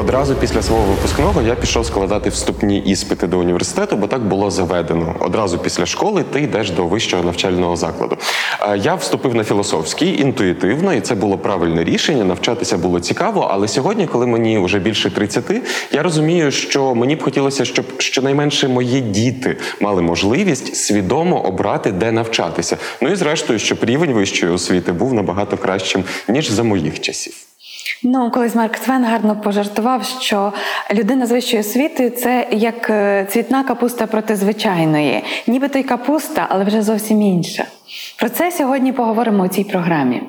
Одразу після свого випускного я пішов складати вступні іспити до університету, бо так було заведено. Одразу після школи ти йдеш до вищого навчального закладу. Е, Я вступив на філософський інтуїтивно, і це було правильне рішення. Навчатися було цікаво. Але сьогодні, коли мені вже більше 30, я розумію, що мені б хотілося, щоб щонайменше мої діти мали можливість свідомо обрати, де навчатися. Ну і зрештою, щоб рівень вищої освіти був набагато кращим ніж за моїх часів. Ну, колись Марк Твен гарно пожартував, що людина з вищою освітою це як е, цвітна капуста проти звичайної, нібито й капуста, але вже зовсім інша. Про це сьогодні поговоримо у цій програмі.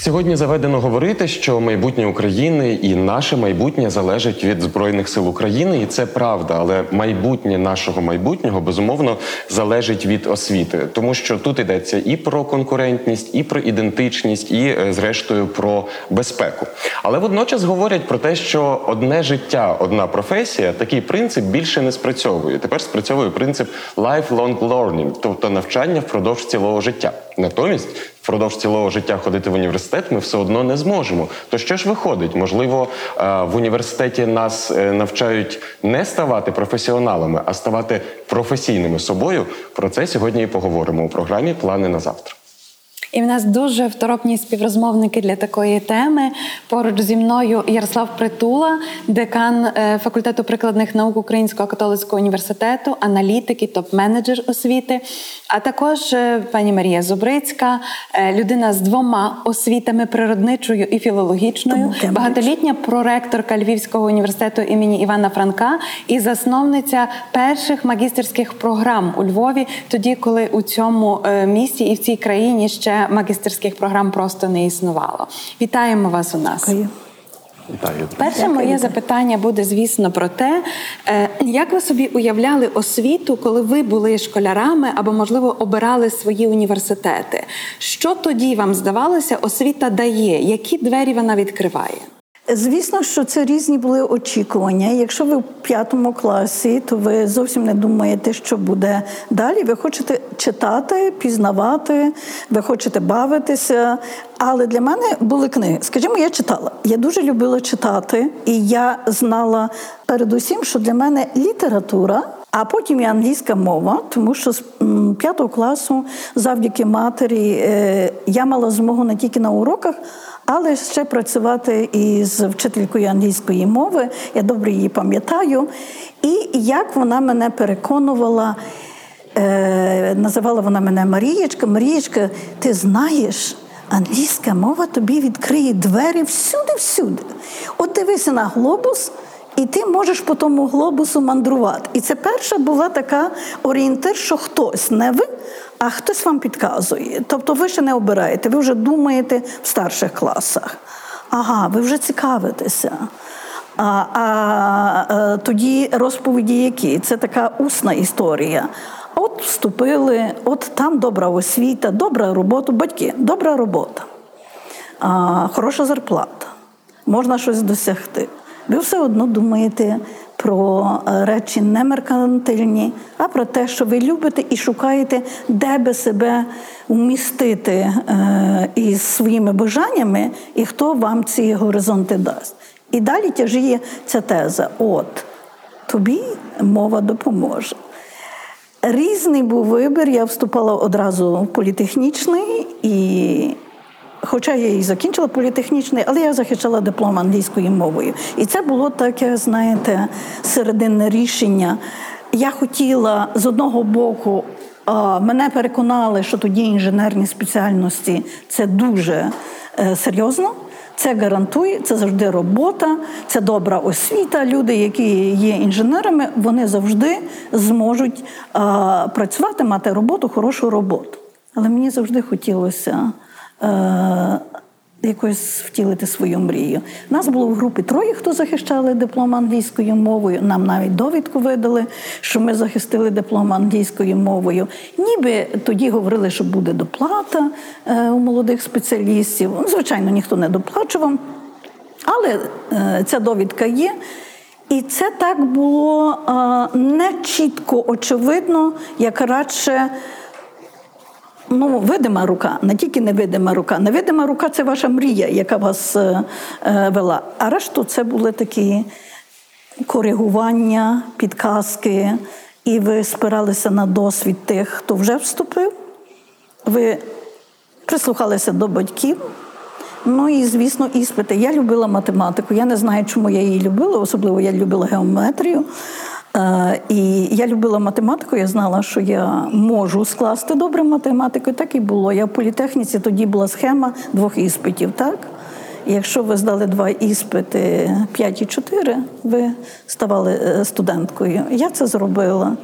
Сьогодні заведено говорити, що майбутнє України і наше майбутнє залежить від збройних сил України, і це правда. Але майбутнє нашого майбутнього безумовно залежить від освіти, тому що тут йдеться і про конкурентність, і про ідентичність, і е, зрештою про безпеку. Але водночас говорять про те, що одне життя, одна професія, такий принцип більше не спрацьовує. Тепер спрацьовує принцип lifelong learning, тобто навчання впродовж цілого життя. Натомість впродовж цілого життя ходити в університет ми все одно не зможемо. То що ж виходить? Можливо, е, в університеті нас е, навчають не ставати професіоналами, а ставати професійними собою. Про це сьогодні і поговоримо у програмі Плани на завтра. І в нас дуже второпні співрозмовники для такої теми. Поруч зі мною Ярослав Притула, декан е, факультету прикладних наук Українського католицького університету, аналітик і топ-менеджер освіти. А також е, пані Марія Зубрицька, е, людина з двома освітами природничою і філологічною, багатолітня проректорка Львівського університету імені Івана Франка і засновниця перших магістерських програм у Львові, тоді, коли у цьому місті і в цій країні ще магістерських програм просто не існувало. Вітаємо вас у нас. Дякую. Вітаю. Перше моє запитання буде, звісно, про те, е, як ви собі уявляли освіту, коли ви були школярами або, можливо, обирали свої університети. Що тоді вам здавалося, освіта дає? Які двері вона відкриває? Звісно, що це різні були очікування. Якщо ви в п'ятому класі, то ви зовсім не думаєте, що буде далі. Ви хочете читати, пізнавати, ви хочете бавитися. Але для мене були книги. Скажімо, я читала. Я дуже любила читати, і я знала передусім, що для мене література. А потім і англійська мова, тому що з п'ятого класу, завдяки матері, е, я мала змогу не тільки на уроках, але ще працювати із вчителькою англійської мови. Я добре її пам'ятаю. І як вона мене переконувала, е, називала вона мене Марієчка. Марієчка, ти знаєш. Англійська мова тобі відкриє двері всюди-всюди. От дивися на глобус, і ти можеш по тому глобусу мандрувати. І це перша була така орієнтир, що хтось не ви, а хтось вам підказує. Тобто ви ще не обираєте, ви вже думаєте в старших класах. Ага, ви вже цікавитеся. А, а, е, тоді розповіді які? Це така усна історія. От вступили, от там добра освіта, добра робота, батьки, добра робота, а, хороша зарплата, можна щось досягти. Ви все одно думаєте про е, речі не меркантильні, а про те, що ви любите і шукаєте, де би себе вмістити е, із своїми бажаннями, і хто вам ці горизонти дасть. І далі тяжіє ця теза: от тобі мова допоможе. Різний був вибір. Я вступала одразу в політехнічний, і, хоча я і закінчила політехнічний, але я захищала диплом англійською мовою. І це було таке, знаєте, серединне рішення. Я хотіла з одного боку мене переконали, що тоді інженерні спеціальності це дуже е, серйозно. Це гарантує, це завжди робота, це добра освіта. Люди, які є інженерами, вони завжди зможуть працювати, мати роботу, хорошу роботу. Але мені завжди хотілося якось втілити свою мрію. Нас було в групі троє, хто захищали диплом англійською мовою. Нам навіть довідку видали, що ми захистили диплом англійською мовою. Ніби тоді говорили, що буде доплата е, у молодих спеціалістів. Ну, Звичайно, ніхто не доплачував, але е, ця довідка є. І це так було е, не чітко очевидно, як радше ну, видима рука, не тільки невидима рука. Невидима рука це ваша мрія, яка вас е, е, вела. А решту це були такі коригування, підказки, і ви спиралися на досвід тих, хто вже вступив. Ви прислухалися до батьків. Ну і, звісно, іспити. Я любила математику. Я не знаю, чому я її любила, особливо я любила геометрію. Е, І я любила математику, я знала, що я можу скласти добре математику. Так і було. Я в політехніці тоді була схема двох іспитів, так? Якщо ви здали два іспити 5 і 4, ви ставали е, студенткою. Я це зробила.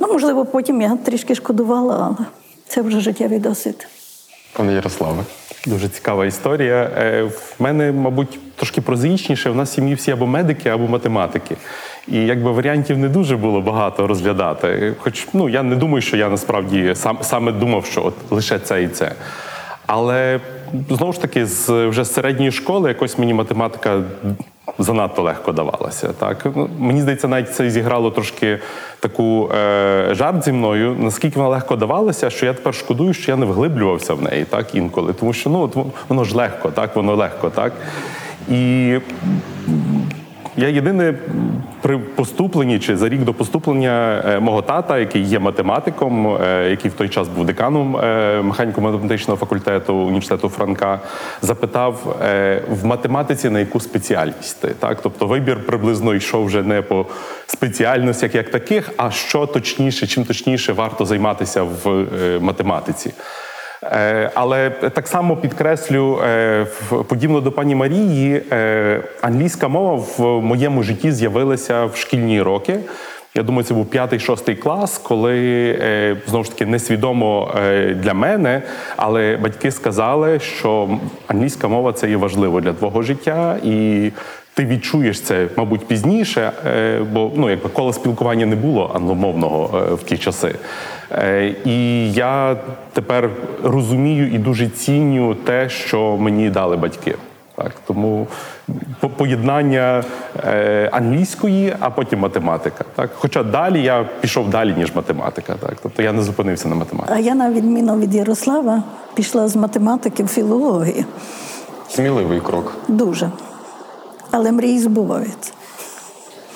Ну, можливо, потім я трішки шкодувала, але це вже життєвий досвід. Пане Ярославе. Дуже цікава історія. Е, В мене, мабуть, трошки прозаїчніше. У нас в сім'ї всі або медики, або математики. І якби варіантів не дуже було багато розглядати. Хоч ну я не думаю, що я насправді сам саме думав, що от лише це і це. Але знову ж таки, з вже з середньої школи якось мені математика занадто легко давалася. Так Ну, мені здається, навіть це зіграло трошки таку е, жарт зі мною. Наскільки вона легко давалася, що я тепер шкодую, що я не вглиблювався в неї так інколи. Тому що ну от воно ж легко, так воно легко, так і. Я єдине при поступленні чи за рік до поступлення е, мого тата, який є математиком, е, який в той час був деканом е, механіко-математичного факультету університету Франка, запитав в математиці на яку спеціальність. Так, тобто вибір приблизно йшов вже не по спеціальностях як таких, а що точніше, чим точніше варто займатися в математиці. Е, Але так само підкреслю, е, подібно до пані Марії, е, англійська мова в моєму житті з'явилася в шкільні роки. Я думаю, це був п'ятий-шостий клас, коли знову ж таки несвідомо для мене, але батьки сказали, що англійська мова це є важливо для твого життя, і ти відчуєш це, мабуть, пізніше, е, бо ну якби коло спілкування не було англомовного е, в ті часи. Е, І я тепер розумію і дуже ціню те, що мені дали батьки. Так, тому поєднання е, англійської, а потім математика. Так, хоча далі я пішов далі, ніж математика. Так, тобто я не зупинився на математиці. А я, на відміну від Ярослава, пішла з математики в філологію. Сміливий крок. Дуже. Але мрії збуваються.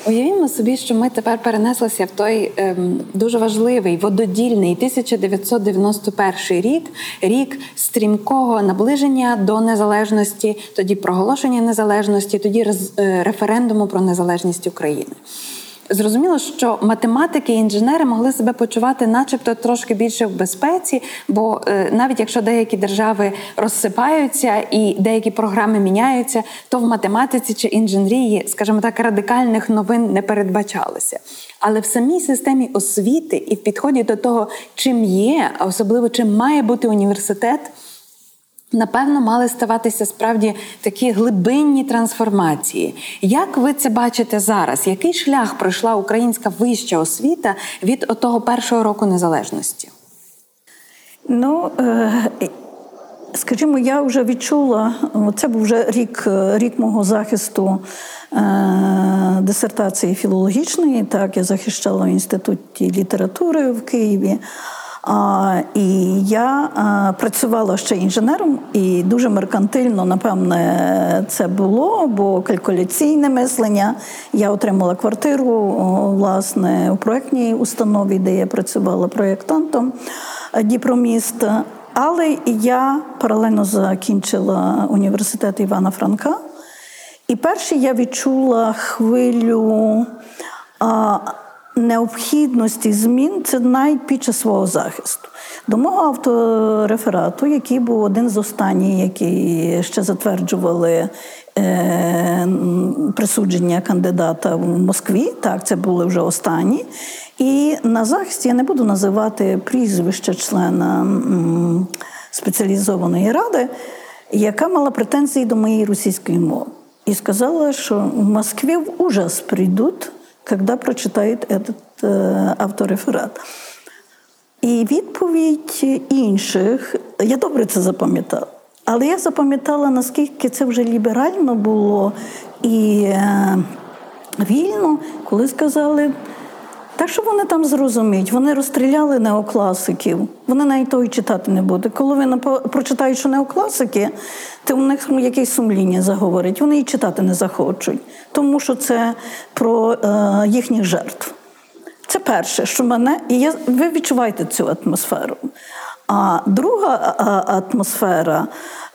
Уявімо собі, що ми тепер перенеслися в той ем, дуже важливий вододільний 1991 рік, рік стрімкого наближення до незалежності, тоді проголошення незалежності, тоді е, референдуму про незалежність України. Зрозуміло, що математики і інженери могли себе почувати, начебто, трошки більше в безпеці, бо е, навіть якщо деякі держави розсипаються і деякі програми міняються, то в математиці чи інженерії, скажімо так, радикальних новин не передбачалося. Але в самій системі освіти і в підході до того, чим є, а особливо чим має бути університет. Напевно, мали ставатися справді такі глибинні трансформації. Як ви це бачите зараз? Який шлях пройшла українська вища освіта від отого першого року незалежності? Ну, е, скажімо, я вже відчула, це був вже рік, е, рік мого захисту е, дисертації філологічної. Так, я захищала в інституті літератури в Києві. І я працювала ще інженером, і дуже меркантильно, напевне, це було, бо калькуляційне мислення. Я отримала квартиру власне у проєктній установі, де я працювала проєктантом е, Діпроміст. Але я паралельно закінчила університет Івана Франка. І перше я відчула хвилю необхідності змін це навіть під час свого захисту. До мого автореферату, який був один з останніх, які ще затверджували е, присудження кандидата в Москві, так, це були вже останні. І на захисті я не буду називати прізвище члена м, спеціалізованої ради, яка мала претензії до моєї російської мови. І сказала, що в Москві в ужас прийдуть, коли прочитають этот э, автореферат. І відповідь інших, я добре це запам'ятала. Але я запам'ятала, наскільки це вже ліберально було і е, вільно, коли сказали. Так що вони там зрозуміють, вони розстріляли неокласиків, вони навіть того читати не будуть. Коли вони прочитають, що неокласики, то у них якесь сумління заговорить. Вони і читати не захочуть, тому що це про е, їхніх жертв. Це перше, що мене, і я, ви відчуваєте цю атмосферу. А друга атмосфера,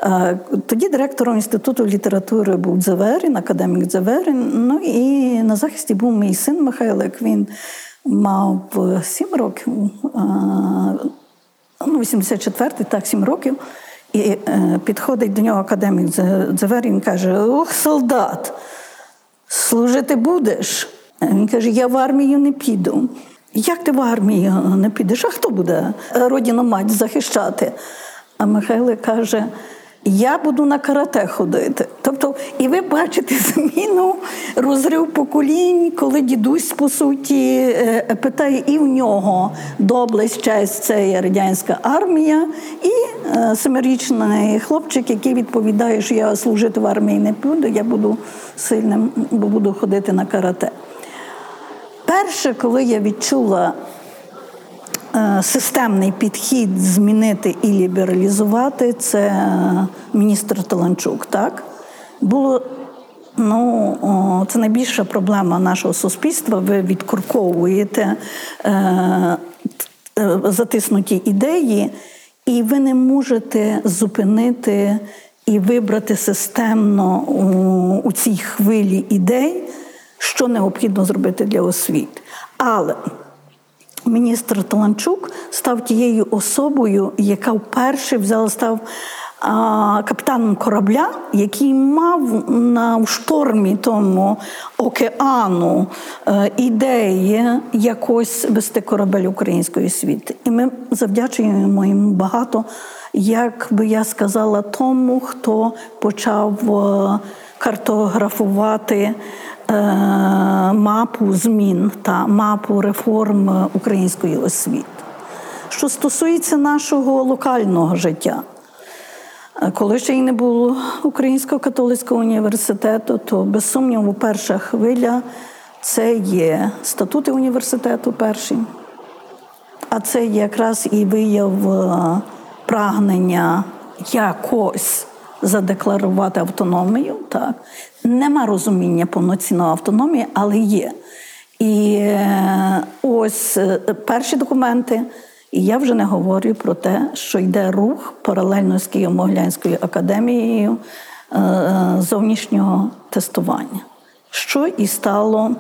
е, тоді директором інституту літератури був Дзеверін, академік Дзеверін. Ну і на захисті був мій син Михайлик. Він мав 7 років, ну, 84-й, так, 7 років. І е, підходить до нього академік Дзеверін каже: Ох, солдат, служити будеш. Він каже: Я в армію не піду. Як ти в армію не підеш? А хто буде родину мать захищати? А Михайло каже: я буду на карате ходити. Тобто, і ви бачите зміну, розрив поколінь, коли дідусь, по суті, е, питає і в нього доблесть, честь це є радянська армія, і е, семирічний хлопчик, який відповідає, що я служити в армії не буду, я буду сильним, бо буду ходити на карате. Перше, коли я відчула системний підхід змінити і лібералізувати це міністр Таланчук. Так було ну це найбільша проблема нашого суспільства. Ви відкурковуєте е, е, затиснуті ідеї, і ви не можете зупинити і вибрати системно у, у цій хвилі ідей, що необхідно зробити для освіти. Але міністр Таланчук став тією особою, яка вперше взяла став капітаном корабля, який мав на штормі тому океану е, ідеї якось вести корабель української світи. І ми завдячуємо йому багато, як би я сказала, тому, хто почав е, картографувати. Е, мапу змін та мапу реформ української освіти. Що стосується нашого локального життя, е, коли ще й не було Українського католицького університету, то без сумніву перша хвиля це є статути університету перші, а це якраз і вияв е, прагнення якось задекларувати автономію. Так. Нема розуміння повноцінної автономії, але є. І е, ось е, перші документи, і я вже не говорю про те, що йде рух паралельно з Києво-Могилянською академією е, зовнішнього тестування, що і стало.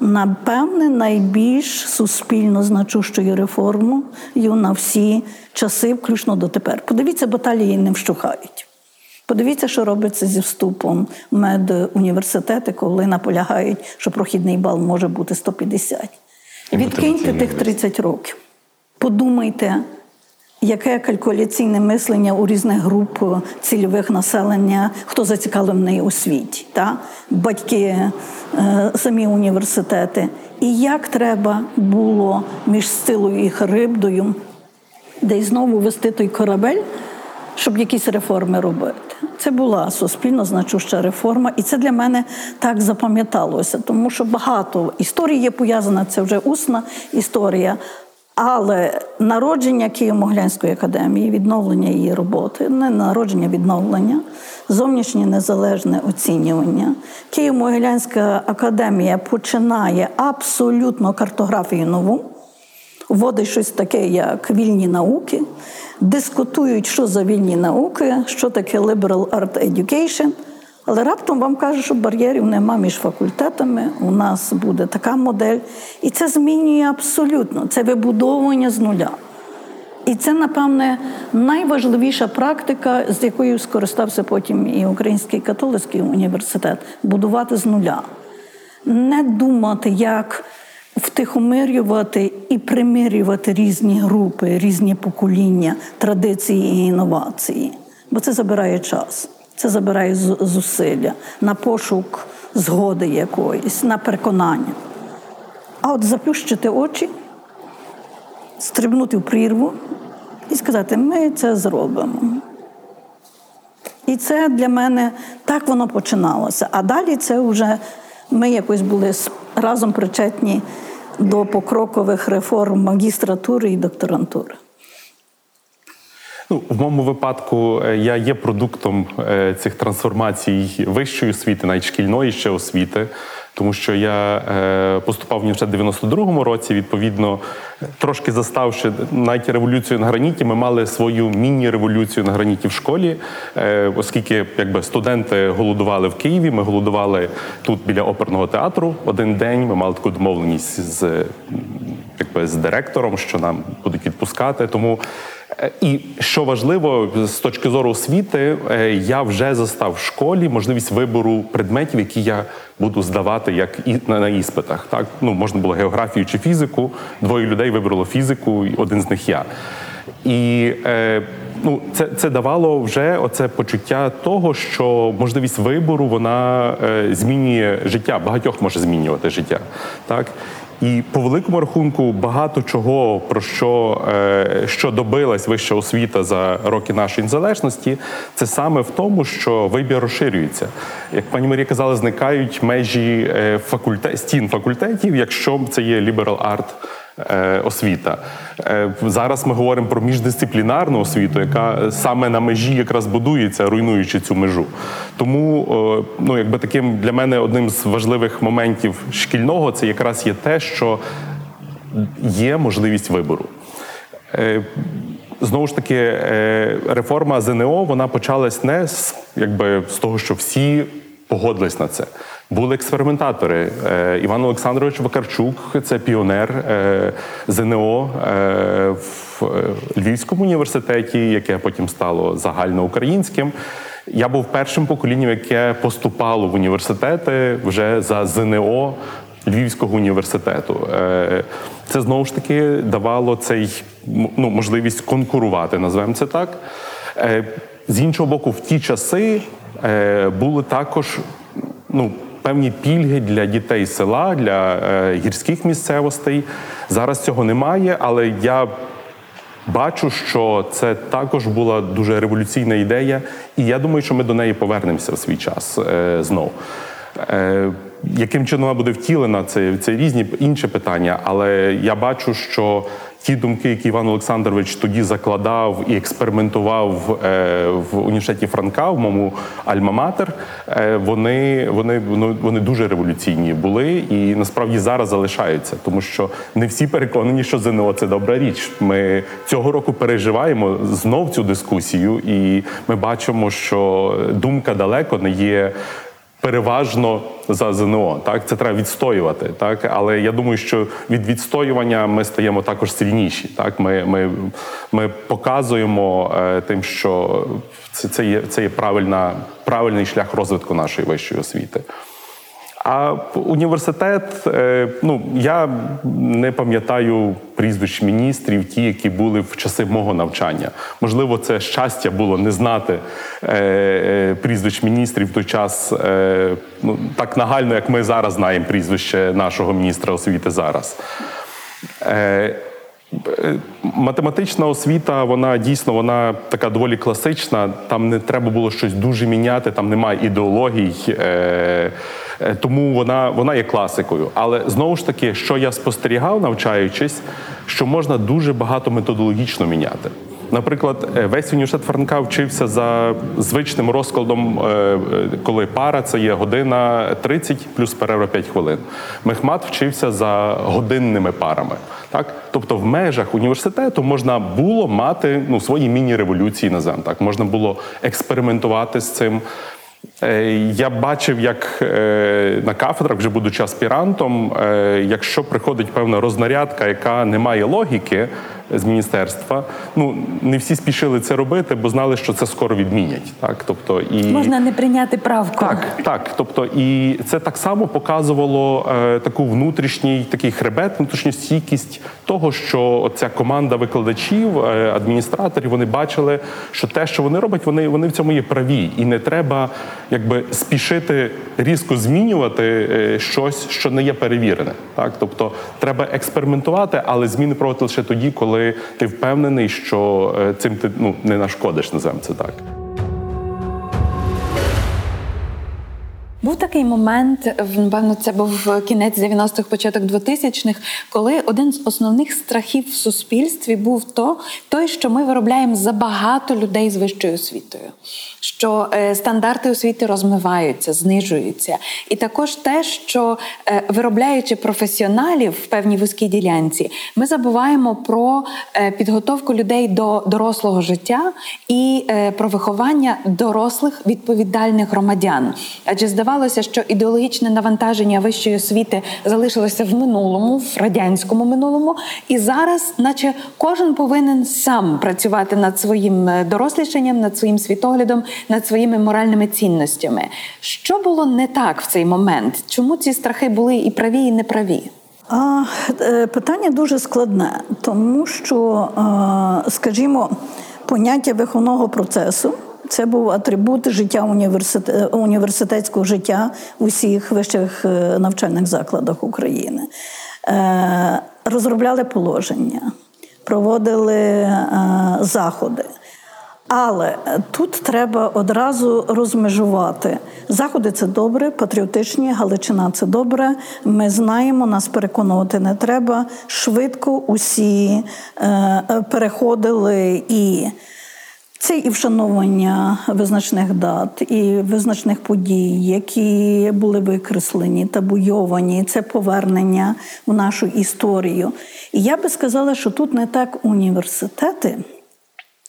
Напевне, найбільш суспільно значущою реформою на всі часи, включно дотепер. Подивіться, баталії не вщухають. Подивіться, що робиться зі вступом в медуніверситети, коли наполягають, що прохідний бал може бути 150. Відкиньте тих 30 років. Подумайте, яке калькуляційне мислення у різних груп цільових населення, хто зацікавлений у світі, та? батьки, е, самі університети. І як треба було між силою і Харибдою, де й знову вести той корабель, щоб якісь реформи робити. Це була суспільно значуща реформа, і це для мене так запам'яталося, тому що багато історії є пов'язана, це вже усна історія. Але народження Києво-Могилянської академії, відновлення її роботи, не народження відновлення, зовнішнє незалежне оцінювання. Києво-Могилянська академія починає абсолютно картографію нову, вводить щось таке, як вільні науки дискутують, що за вільні науки, що таке liberal art education. Але раптом вам кажуть, що бар'єрів нема між факультетами. У нас буде така модель. І це змінює абсолютно. Це вибудовування з нуля. І це, напевне, найважливіша практика, з якою скористався потім і Український католицький університет будувати з нуля. Не думати, як втихомирювати і примирювати різні групи, різні покоління, традиції і інновації. Бо це забирає час, це забирає зусилля на пошук згоди якоїсь, на переконання. А от заплющити очі, стрибнути в прірву і сказати, ми це зробимо. І це для мене так воно починалося. А далі це вже ми якось були разом причетні до покрокових реформ магістратури і докторантури. Ну, в моєму випадку е, я є продуктом е, цих трансформацій вищої освіти, навіть шкільної ще освіти, тому що я е, поступав в університет в 92-му році. Відповідно, трошки заставши навіть революцію на граніті, ми мали свою міні-революцію на граніті в школі, оскільки якби студенти голодували в Києві. Ми голодували тут біля оперного театру один день. Ми мали таку домовленість з якби з директором, що нам будуть відпускати. Тому Е, і що важливо з точки зору освіти, е, я вже застав в школі можливість вибору предметів, які я буду здавати як і на іспитах. Так ну можна було географію чи фізику. Двоє людей вибрало фізику, один з них я. І е, ну, це це давало вже оце почуття того, що можливість вибору вона е, змінює життя. Багатьох може змінювати життя. Так і по великому рахунку багато чого про що е, що добилась вища освіта за роки нашої незалежності, це саме в тому, що вибір розширюється. Як пані Марія казала, зникають межі е, факультет стін факультетів, якщо це є art Е, освіта. Е, зараз ми говоримо про міждисциплінарну освіту, яка саме на межі якраз будується, руйнуючи цю межу. Тому, ну якби таким для мене одним з важливих моментів шкільного це якраз є те, що є можливість вибору. Е, знову ж таки, реформа ЗНО вона почалась не з якби з того, що всі погодились на це. Були експериментатори. Е, Іван Олександрович Вакарчук, це піонер е, ЗНО е, в Львівському університеті, яке потім стало загальноукраїнським. Я був першим поколінням, яке поступало в університети вже за ЗНО Львівського університету. Це знову ж таки давало цей ну, можливість конкурувати, називаємо це так. З іншого боку, в ті часи були також ну, певні пільги для дітей села, для е, гірських місцевостей. Зараз цього немає, але я бачу, що це також була дуже революційна ідея, і я думаю, що ми до неї повернемося в свій час е, знову. Яким чином вона буде втілена, це це різні інші питання, але я бачу, що ті думки, які Іван Олександрович тоді закладав і експериментував е, в університеті Франка, в моєму Альма-Матер, е, вони, вони, вони дуже революційні були і насправді зараз залишаються, тому що не всі переконані, що ЗНО це добра річ. Ми цього року переживаємо знов цю дискусію, і ми бачимо, що думка далеко не є переважно за ЗНО. Так, це треба відстоювати. Так, але я думаю, що від відстоювання ми стаємо також сильніші. Так, ми ми, ми показуємо е, тим, що це це є це є правильна, правильний шлях розвитку нашої вищої освіти. А університет, е, ну я не пам'ятаю прізвищ міністрів, ті, які були в часи мого навчання. Можливо, це щастя було не знати е, е, прізвищ міністрів в той час ну, так нагально, як ми зараз знаємо прізвище нашого міністра освіти зараз. Математична освіта, вона дійсно вона така доволі класична. Там не треба було щось дуже міняти, там немає ідеологій. Тому вона вона є класикою. Але знову ж таки, що я спостерігав, навчаючись, що можна дуже багато методологічно міняти. Наприклад, е, весь університет Франка вчився за звичним розкладом, е, коли пара це є година 30 плюс перерва 5 хвилин. Мехмат вчився за годинними парами. Так, тобто в межах університету можна було мати ну свої міні-революції називаємо так, можна було експериментувати з цим. Е, я бачив, як е, на кафедрах, вже будучи аспірантом, е, якщо приходить певна рознарядка, яка не має логіки з міністерства, ну не всі спішили це робити, бо знали, що це скоро відмінять. Так, тобто і можна не прийняти правку. Так, так. Тобто, і це так само показувало е, таку внутрішній такий хребет, внутрішню стійкість того, що ця команда викладачів, е, адміністраторів, вони бачили, що те, що вони роблять, вони вони в цьому є праві, і не треба якби спішити різко змінювати е, щось, що не є перевірене. Так, тобто треба експериментувати, але зміни проводити лише тоді, коли ти впевнений, що е, цим ти ну не нашкодиш, називаємо це так. Був такий момент, напевно, це був кінець 90-х, початок 2000-х, коли один з основних страхів в суспільстві був то, той, що ми виробляємо забагато людей з вищою освітою, що е, стандарти освіти розмиваються, знижуються. І також те, що е, виробляючи професіоналів в певній вузькій ділянці, ми забуваємо про е, підготовку людей до дорослого життя і про виховання дорослих відповідальних громадян. Адже здавалося, здавалося, що ідеологічне навантаження вищої освіти залишилося в минулому, в радянському минулому, і зараз, наче кожен повинен сам працювати над своїм е, дорослішанням, над своїм світоглядом, над своїми моральними цінностями. Що було не так в цей момент? Чому ці страхи були і праві, і неправі? А е, питання дуже складне, тому що, е, скажімо, поняття виховного процесу. Це був атрибут життя університет, університетського життя у всіх вищих е, навчальних закладах України. Е, розробляли положення, проводили е, заходи. Але тут треба одразу розмежувати. Заходи це добре, патріотичні, Галичина це добре. Ми знаємо, нас переконувати не треба. Швидко усі переходили і. Це і вшановування визначних дат, і визначних подій, які були викреслені, табуйовані, це повернення в нашу історію. І я би сказала, що тут не так університети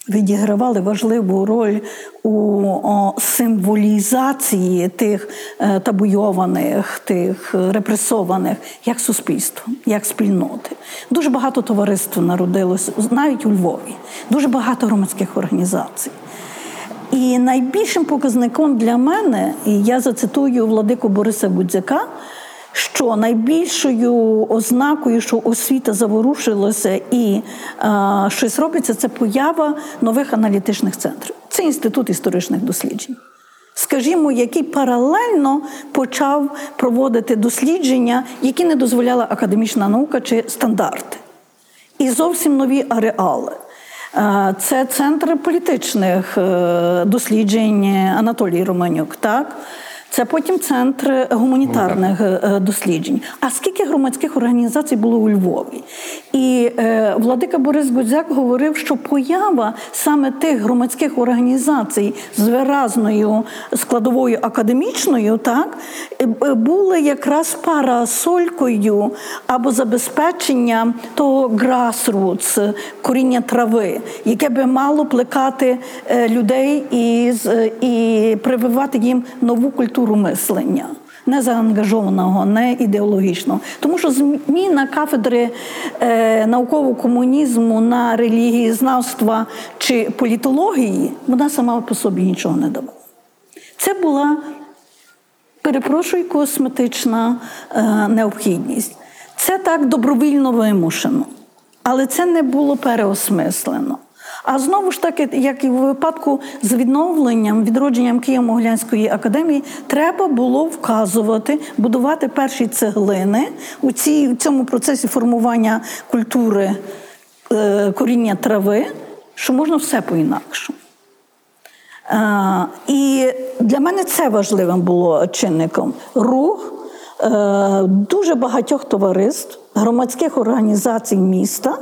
відігравали важливу роль у символізації тих е, табуйованих, тих репресованих, як суспільство, як спільноти. Дуже багато товариств народилось, навіть у Львові, дуже багато громадських організацій. І найбільшим показником для мене, і я зацитую владику Бориса Гудзяка, що найбільшою ознакою, що освіта заворушилася і а, щось робиться, це поява нових аналітичних центрів. Це інститут історичних досліджень. Скажімо, який паралельно почав проводити дослідження, які не дозволяла академічна наука чи стандарти. І зовсім нові ареали. Це центр політичних е, досліджень Анатолій Романюк. так? Це потім центр гуманітарних е, досліджень. А скільки громадських організацій було у Львові? І е, Владика Борис Гудзяк говорив, що поява саме тих громадських організацій з виразною складовою академічною, так е, були якраз парасолькою або забезпечення того грасрутс, коріння трави, яке би мало плекати людей і, і прививати їм нову культуру культуру мислення. Не заангажованого, не ідеологічного. Тому що зміна кафедри е, наукового комунізму на релігієзнавства чи політології, вона сама по собі нічого не давала. Це була, перепрошую, косметична е, необхідність. Це так добровільно вимушено, але це не було переосмислено. А знову ж таки, як і в випадку з відновленням, відродженням Києво-Могилянської академії, треба було вказувати, будувати перші цеглини у цій, в цьому процесі формування культури е, коріння трави, що можна все по-інакшому. Е, і для мене це важливим було чинником. Рух е, дуже багатьох товариств, громадських організацій міста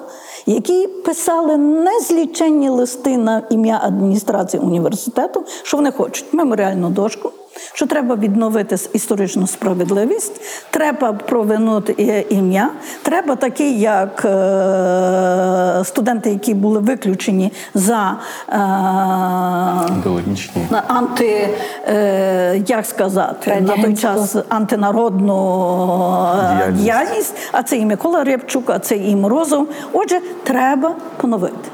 які писали незліченні листи на ім'я адміністрації університету, що вони хочуть меморіальну дошку, Що треба відновити історичну справедливість, треба провернути ім'я, треба такі, як е, студенти, які були виключені за Ідеологічні. е, анти, е, як сказати, на той час антинародну е, Діяльність. діяльність, а це і Микола Рябчук, а це і Морозов. Отже, треба поновити.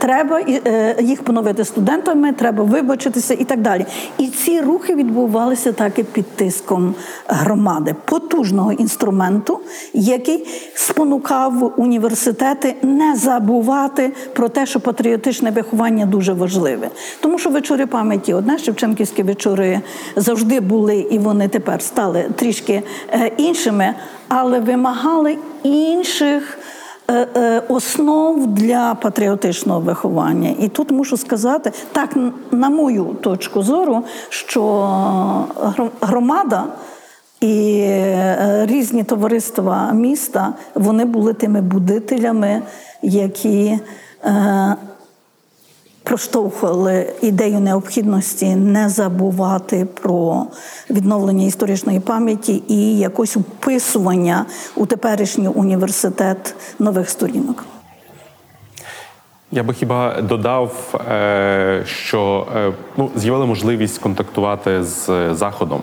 Треба е, їх поновити студентами, треба вибачитися і так далі. І ці рухи відбувалися так і під тиском громади, потужного інструменту, який спонукав університети не забувати про те, що патріотичне виховання дуже важливе. Тому що вечори пам'яті, одне Шевченківські вечори завжди були, і вони тепер стали трішки е, іншими, але вимагали інших. Е, е, основ для патріотичного виховання. І тут мушу сказати, так, на мою точку зору, що громада і е, різні товариства міста вони були тими будителями, які е, проштовхували ідею необхідності не забувати про відновлення історичної пам'яті і якось вписування у теперішній університет нових сторінок. Я би хіба додав, е, що е, ну, з'явила можливість контактувати з заходом.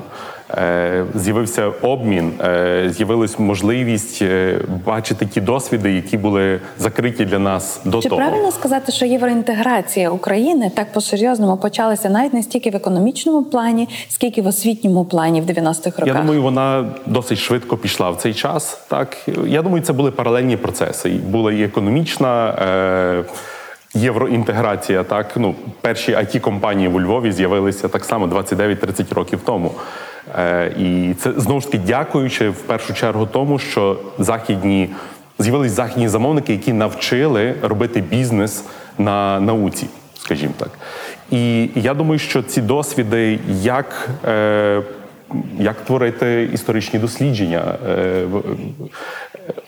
Е, З'явився обмін, е, з'явилась можливість е, бачити ті досвіди, які були закриті для нас до Чи того. правильно сказати, що євроінтеграція України так по-серйозному почалася навіть не стільки в економічному плані, скільки в освітньому плані в 90-х роках? Я думаю, вона досить швидко пішла в цей час. Так я думаю, це були паралельні процеси. Була і економічна. Е- Євроінтеграція, так ну перші it компанії у Львові з'явилися так само 29-30 років тому. Е, і це знову ж таки дякуючи в першу чергу тому, що західні з'явились західні замовники, які навчили робити бізнес на науці, скажімо так. І я думаю, що ці досвіди, як е, як творити історичні дослідження. Е,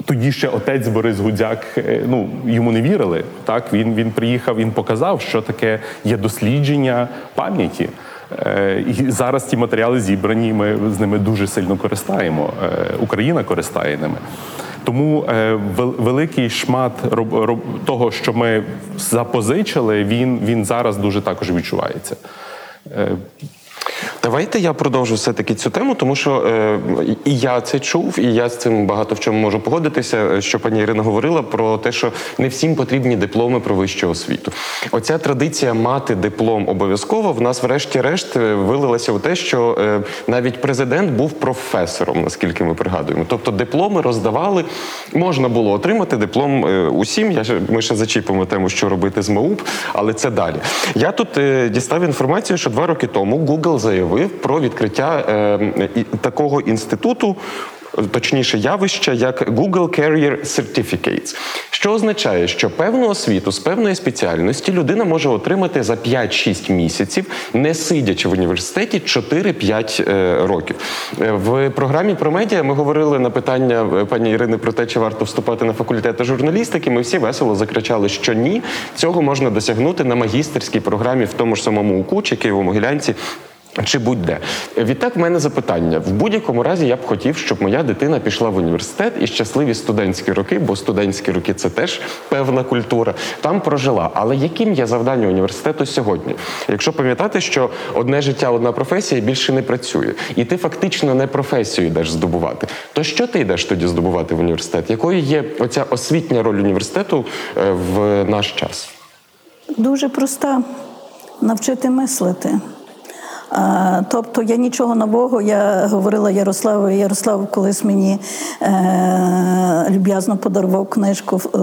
Тоді ще отець Борис Гудзяк, е, ну йому не вірили. Так він, він приїхав, він показав, що таке є дослідження пам'яті. Е, І зараз ті матеріали зібрані. Ми з ними дуже сильно користаємо. Е, Україна користає ними. Тому е, великий шмат того, що ми запозичили, він, він зараз дуже також відчувається. Давайте я продовжу все-таки цю тему, тому що е, і я це чув, і я з цим багато в чому можу погодитися. е, Що пані Ірина говорила про те, що не всім потрібні дипломи про вищу освіту. Оця традиція мати диплом обов'язково в нас, врешті-решт, е, вилилася у те, що е, навіть президент був професором, наскільки ми пригадуємо. Тобто дипломи роздавали, можна було отримати диплом е, усім. Я ми ще зачіпимо тему, що робити з МАУП, але це далі. Я тут е, дістав інформацію, що два роки тому Google заявив про відкриття е, такого інституту. Точніше, явища як Google Career Certificates, що означає, що певну освіту з певної спеціальності людина може отримати за 5-6 місяців, не сидячи в університеті 4-5 е, років. Е, В програмі про медіа ми говорили на питання пані Ірини про те, чи варто вступати на факультети журналістики. Ми всі весело закричали, що ні. Цього можна досягнути на магістерській програмі в тому ж самому УКУ чи Києво-Могилянці. Чи будь-де. Відтак, в мене запитання. В будь-якому разі я б хотів, щоб моя дитина пішла в університет і щасливі студентські роки, бо студентські роки це теж певна культура, там прожила. Але яким є завдання університету сьогодні? Якщо пам'ятати, що одне життя, одна професія більше не працює, і ти фактично не професію йдеш здобувати, то що ти йдеш тоді здобувати в університет? Якою є оця освітня роль університету е, в наш час? Дуже проста навчити мислити. Тобто я нічого нового, я говорила Ярославу. Ярослав колись мені е, люб'язно подарував книжку е,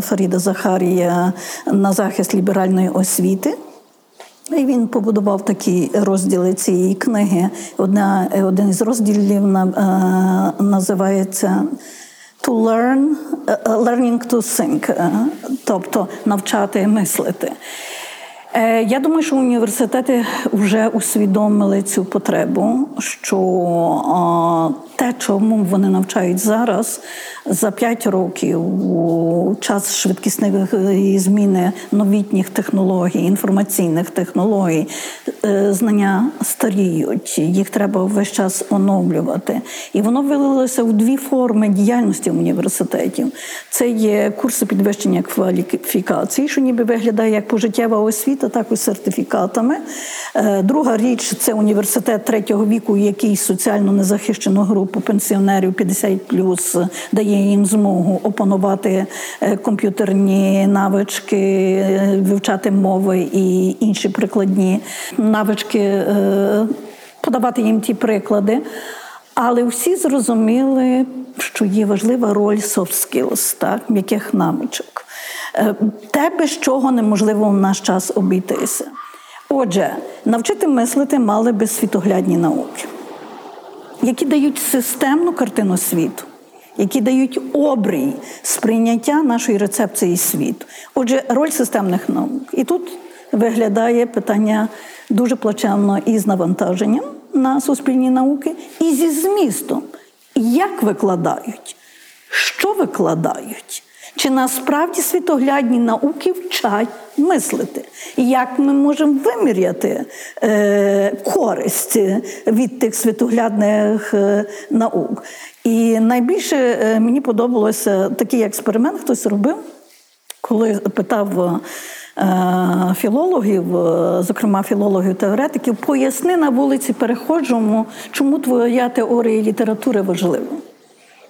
Фаріда Захарія на захист ліберальної освіти. І він побудував такі розділи цієї книги. Одна, один із розділів на, е, називається To learn, learning to think, тобто навчати мислити. Е, Я думаю, що університети вже усвідомили цю потребу, що те, чому вони навчають зараз, за 5 років у час швидкісної зміни новітніх технологій, інформаційних технологій, е, знання старіють, їх треба весь час оновлювати. І воно вилилося в дві форми діяльності університетів. Це є курси підвищення кваліфікації, що ніби виглядає як пожиттєва освіта, так і сертифікатами. Е, друга річ це університет третього віку, який соціально незахищену групу пенсіонерів 50+, дає їм змогу опанувати е, комп'ютерні навички, е, вивчати мови і інші прикладні навички, подавати їм ті приклади. Але всі зрозуміли, що є важлива роль soft skills, так, м'яких навичок. Те, без чого неможливо в наш час обійтися. Отже, навчити мислити мали би світоглядні науки, які дають системну картину світу, які дають обрій сприйняття нашої рецепції світу. Отже, роль системних наук. І тут виглядає питання дуже плачевно і з навантаженням на суспільні науки, і зі змістом. Як викладають, що викладають? Чи насправді світоглядні науки вчать мислити? Як ми можемо виміряти е, користь від тих світоглядних е, наук? І найбільше е, мені подобалося такий експеримент, хтось робив, коли питав. Е, філологів, зокрема філологів-теоретиків, поясни на вулиці перехожому, чому твоя теорія літератури важлива.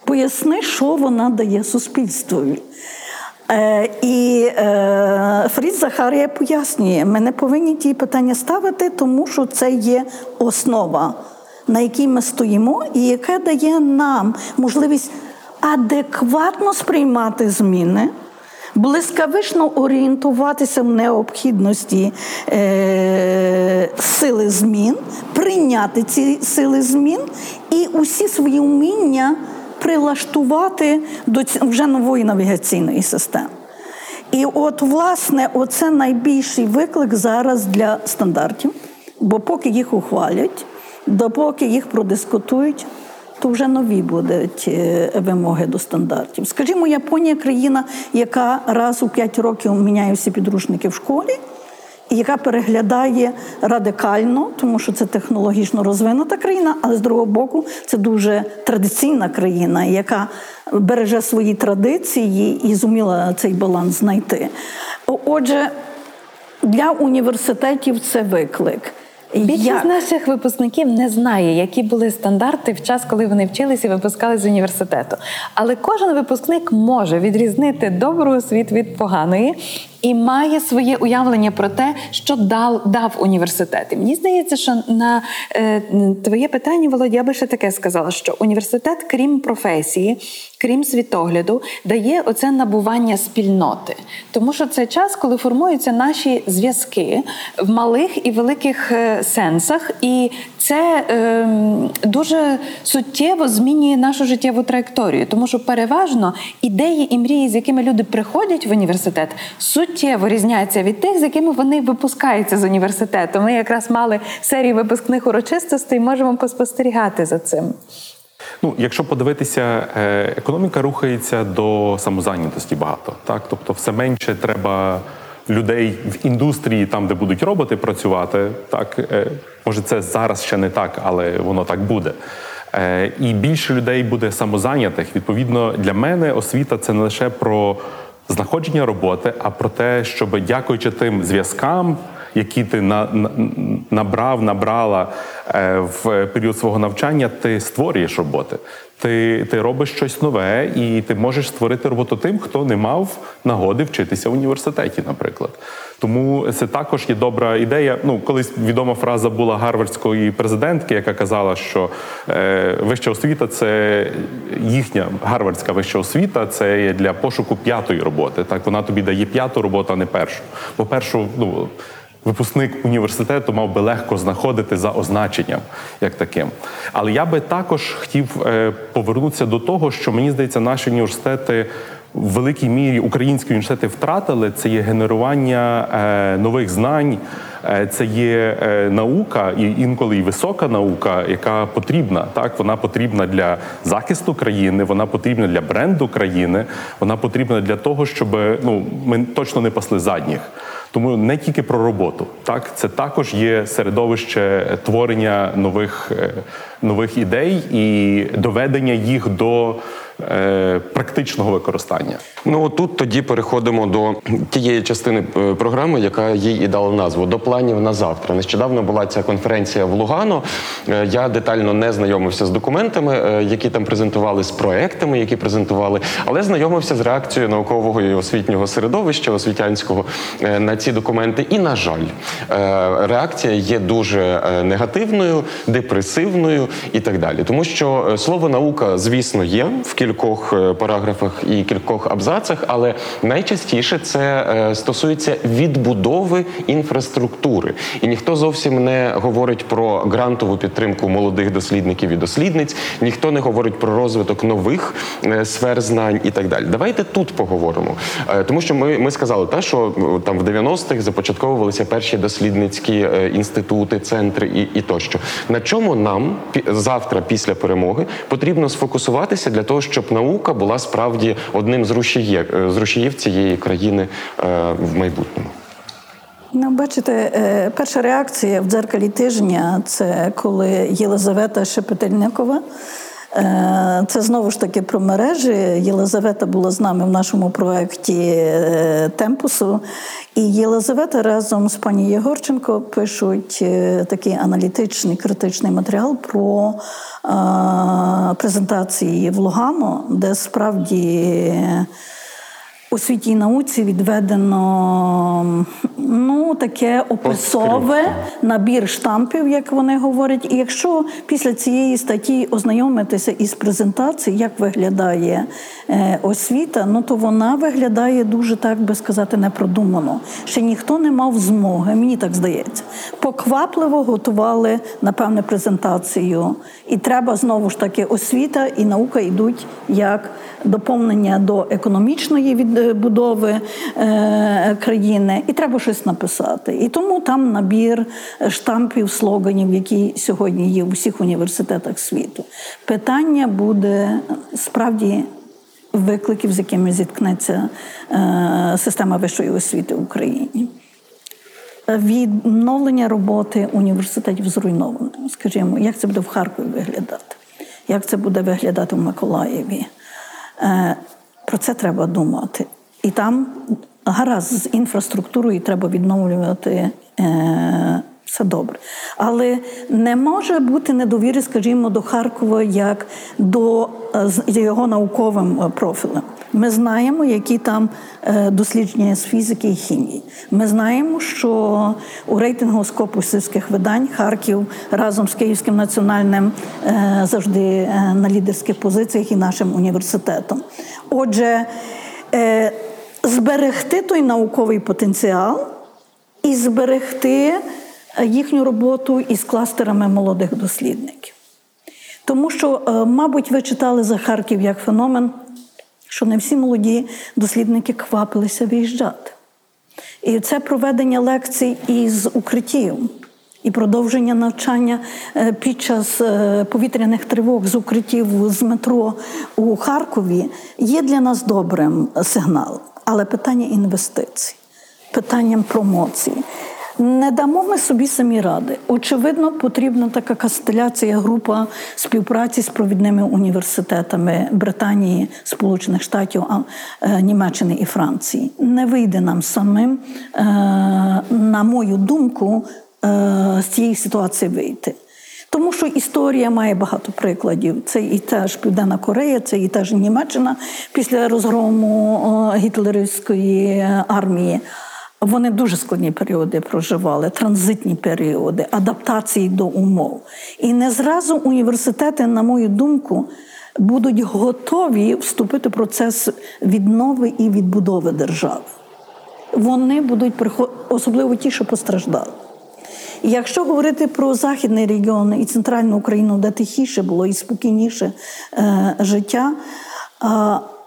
Поясни, що вона дає суспільствові. Е, І е, Фрід Захарія пояснює, ми не повинні ті питання ставити, тому що це є основа, на якій ми стоїмо, і яка дає нам можливість адекватно сприймати зміни. Блискавично орієнтуватися в необхідності е, сили змін, прийняти ці сили змін і усі свої вміння прилаштувати до вже нової навігаційної системи. І от, власне, оце найбільший виклик зараз для стандартів, бо поки їх ухвалять, допоки їх продискутують, то вже нові будуть е, вимоги до стандартів. Скажімо, Японія країна, яка раз у 5 років міняє всі підручники в школі яка переглядає радикально, тому що це технологічно розвинута країна, але з другого боку це дуже традиційна країна, яка береже свої традиції і зуміла цей баланс знайти. Отже, для університетів це виклик. Більшість Як? наших випускників не знає, які були стандарти в час, коли вони вчилися і випускали з університету. Але кожен випускник може відрізнити добру освіту від поганої і має своє уявлення про те, що дав дав університет. І Мені здається, що на е, твоє питання, Володя, я би ще таке сказала, що університет, крім професії, крім світогляду, дає оце набування спільноти, тому що це час, коли формуються наші зв'язки в малих і великих е, сенсах, і це е, дуже суттєво змінює нашу життєву траєкторію, тому що переважно ідеї і мрії, з якими люди приходять в університет, суттєво різняться від тих, з якими вони випускаються з університету. Ми якраз мали серію випускних урочистостей, можемо поспостерігати за цим. Ну, якщо подивитися, е, економіка рухається до самозайнятості багато, так тобто, все менше треба людей в індустрії, там де будуть роботи працювати. Так е, може, це зараз ще не так, але воно так буде. Е, і більше людей буде самозайнятих. Відповідно, для мене освіта це не лише про знаходження роботи, а про те, щоб дякуючи тим зв'язкам, які ти на, на, набрав, набрала е, в період свого навчання, ти створюєш роботи. Ти ти робиш щось нове, і ти можеш створити роботу тим, хто не мав нагоди вчитися в університеті, наприклад. Тому це також є добра ідея. Ну, колись відома фраза була гарвардської президентки, яка казала, що е, вища освіта це їхня гарвардська вища освіта, це є для пошуку п'ятої роботи. Так вона тобі дає п'яту роботу, а не першу. Бо першу, ну випускник університету мав би легко знаходити за означенням як таким. Але я би також хотів е, повернутися до того, що мені здається, наші університети. В великій мірі українські університети втратили це є генерування е, нових знань, Е, це є наука, і інколи і висока наука, яка потрібна. Так, вона потрібна для захисту країни, вона потрібна для бренду країни, вона потрібна для того, щоб ну ми точно не пасли задніх. Тому не тільки про роботу, так це також є середовище творення нових е, нових ідей і доведення їх до практичного використання. Ну тут тоді переходимо до тієї частини е, програми, яка їй і дала назву до планів на завтра. Нещодавно була ця конференція в Лугано. Е, я детально не знайомився з документами, е, які там презентували, з проектами, які презентували, але знайомився з реакцією наукового і освітнього середовища освітянського е, на ці документи. І на жаль, е, реакція є дуже е, негативною, депресивною і так далі. Тому що е, слово наука, звісно, є в кількох е, параграфах і кількох абзацах, але найчастіше це е, стосується відбудови інфраструктури. І ніхто зовсім не говорить про грантову підтримку молодих дослідників і дослідниць, ніхто не говорить про розвиток нових е, сфер знань і так далі. Давайте тут поговоримо. Тому що ми, ми сказали, та, що там в 90-х започатковувалися перші дослідницькі інститути, центри і, і тощо. На чому нам завтра, після перемоги, потрібно сфокусуватися для того, щоб наука була справді одним з рушіїв, е, з рушіїв цієї країни е, в майбутньому. Ну, бачите, е, перша реакція в дзеркалі тижня це коли Єлизавета Шепетельникова. Е, Це знову ж таки про мережі. Єлизавета була з нами в нашому проєкті е, Темпусу. І Єлизавета разом з пані Єгорченко пишуть е, такий аналітичний критичний матеріал про презентації в Лугано, де справді у світі і науці відведено таке описове набір штампів, як вони говорять. І якщо після цієї статті ознайомитися із презентацією, як виглядає е, освіта, ну то вона виглядає дуже так би сказати непродумано. Ще ніхто не мав змоги, мені так здається. Поквапливо готували напевне презентацію. І треба знову ж таки освіта і наука йдуть як доповнення до економічної відбудови е, країни, і треба щось написати. І тому там набір штампів, слоганів, які сьогодні є в усіх університетах світу. Питання буде справді. Викликів, з якими зіткнеться е, система вищої освіти в Україні. Відновлення роботи університетів зруйновано. Скажімо, як це буде в Харкові виглядати, як це буде виглядати в Миколаєві. Е, Про це треба думати. І там гаразд з інфраструктурою треба відновлювати. е, Все добре. Але не може бути недовіри, скажімо, до Харкова як до е, його науковим е, профілем. Ми знаємо, які там е, дослідження з фізики і хімії. Ми знаємо, що у рейтингу скопусівських видань Харків разом з Київським національним завжди на лідерських позиціях і нашим університетом. Отже, зберегти той науковий потенціал і зберегти їхню роботу із кластерами молодих дослідників. Тому що, е, мабуть, ви читали за Харків як феномен, що не всі молоді дослідники квапилися виїжджати. І це проведення лекцій із укриттів. І продовження навчання е, під час е, повітряних тривог з укриттів з метро у Харкові є для нас добрим сигналом. Але питання інвестицій, питанням промоції. Не дамо ми собі самі ради. Очевидно, потрібна така кастеляція, група співпраці з провідними університетами Британії, Сполучених Штатів, е, Німеччини і Франції. Не вийде нам самим, е, на мою думку, е, з цієї ситуації вийти. Тому що історія має багато прикладів. Це і та ж Південна Корея, це і та ж Німеччина після розгрому гітлерівської армії. Вони дуже складні періоди проживали, транзитні періоди, адаптації до умов. І не зразу університети, на мою думку, будуть готові вступити в процес віднови і відбудови держави. Вони будуть приход... особливо ті, що постраждали. Якщо говорити про західний регіон і центральну Україну, де тихіше було і спокійніше е, життя, е,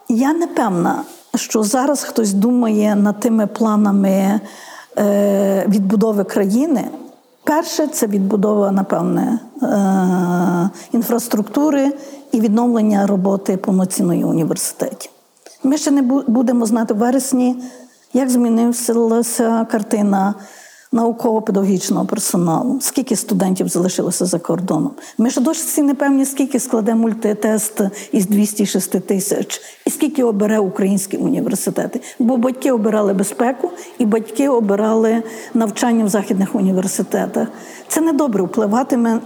я не певна, що зараз хтось думає над тими планами. Е, відбудови країни. Перше це відбудова, напевне, е, інфраструктури і відновлення роботи повноцінної університетів. Ми ще не будемо знати в вересні, як змінилася картина науково-педагогічного персоналу, скільки студентів залишилося за кордоном. Ми ж досі не певні, скільки складе мультитест із 206 тисяч, і скільки обере українські університети. Бо батьки обирали безпеку, і батьки обирали навчання в західних університетах. Це недобре впливатиме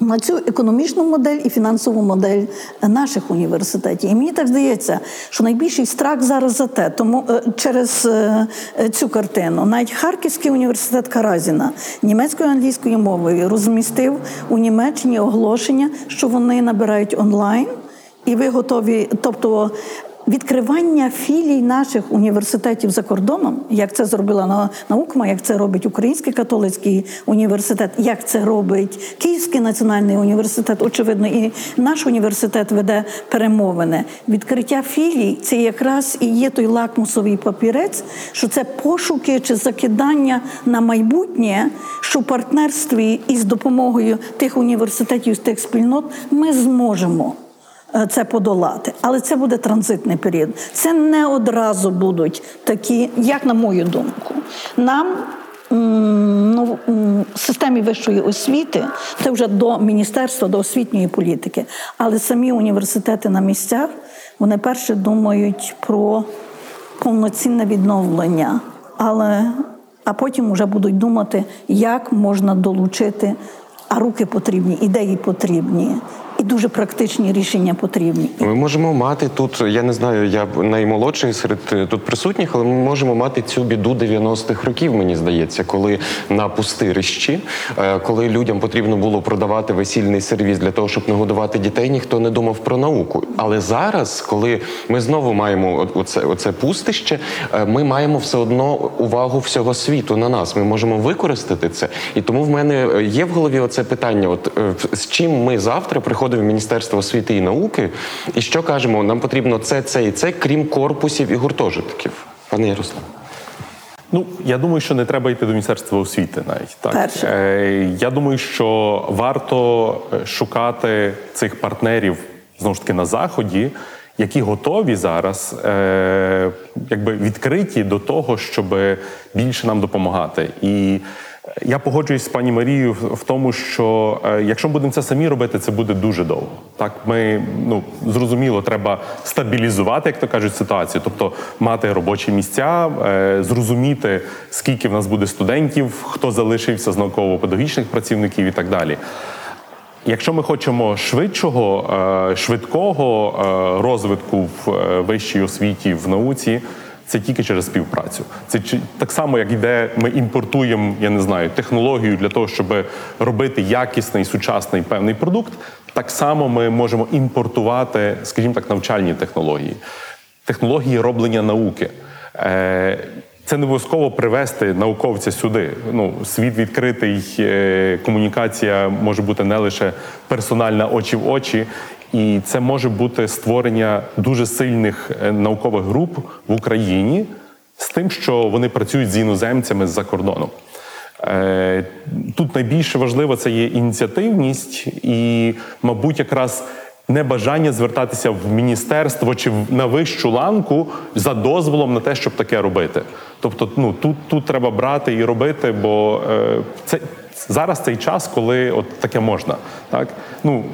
на цю економічну модель і фінансову модель наших університетів. І мені так здається, що найбільший страх зараз за те, тому е, через е, е, цю картину навіть Харківський університет Каразіна німецькою англійською мовою розмістив у Німеччині оголошення, що вони набирають онлайн, і ви готові, тобто. Відкривання філій наших університетів за кордоном, як це зробила на- наукма, як це робить Український католицький університет, як це робить Київський національний університет, очевидно, і наш університет веде перемовини. Відкриття філій це якраз і є той лакмусовий папірець, що це пошуки чи закидання на майбутнє, що в партнерстві із допомогою тих університетів, тих спільнот ми зможемо це подолати. Але це буде транзитний період. Це не одразу будуть такі, як на мою думку. Нам ну, системі вищої освіти це вже до міністерства, до освітньої політики. Але самі університети на місцях вони перше думають про повноцінне відновлення. Але а потім вже будуть думати, як можна долучити, а руки потрібні, ідеї потрібні, і дуже практичні рішення потрібні. Ми можемо мати тут, я не знаю, я наймолодший серед е, тут присутніх, але ми можемо мати цю біду 90-х років, мені здається, коли на пустирищі, е, коли людям потрібно було продавати весільний сервіс для того, щоб нагодувати дітей, ніхто не думав про науку. Але зараз, коли ми знову маємо оце, оце пустище, е, ми маємо все одно увагу всього світу на нас. Ми можемо використати це. І тому в мене є в голові оце питання: от з чим ми завтра приходимо в Міністерство освіти і науки, і що кажемо, нам потрібно це, це і це, крім корпусів і гуртожитків. Пане Ярослав. Ну, я думаю, що не треба йти до Міністерства освіти навіть. Так. Перше. Е, я думаю, що варто е, шукати цих партнерів знову ж таки на заході, які готові зараз, е, якби відкриті до того, щоб більше нам допомагати. І я погоджуюсь з пані Марією в тому, що е, якщо ми будемо це самі робити, це буде дуже довго. Так, ми ну зрозуміло, треба стабілізувати, як то кажуть, ситуацію, тобто мати робочі місця, е, зрозуміти, скільки в нас буде студентів, хто залишився з науково-педагогічних працівників і так далі. Якщо ми хочемо швидшого, е, швидкого розвитку в вищій освіті, в науці, це тільки через співпрацю. Це так само, як йде, ми імпортуємо, я не знаю, технологію для того, щоб робити якісний сучасний певний продукт. Так само ми можемо імпортувати, скажімо так, навчальні технології, технології роблення науки. Е, Це не обов'язково привести науковця сюди. Ну, світ відкритий, е, комунікація може бути не лише персональна очі в очі, і це може бути створення дуже сильних е, наукових груп в Україні з тим, що вони працюють з іноземцями з-за кордоном. Е, Тут найбільше важливо це є ініціативність і, мабуть, якраз небажання звертатися в міністерство чи на вищу ланку за дозволом на те, щоб таке робити. Тобто, ну тут, тут треба брати і робити, бо е, це зараз цей час, коли от таке можна. Так ну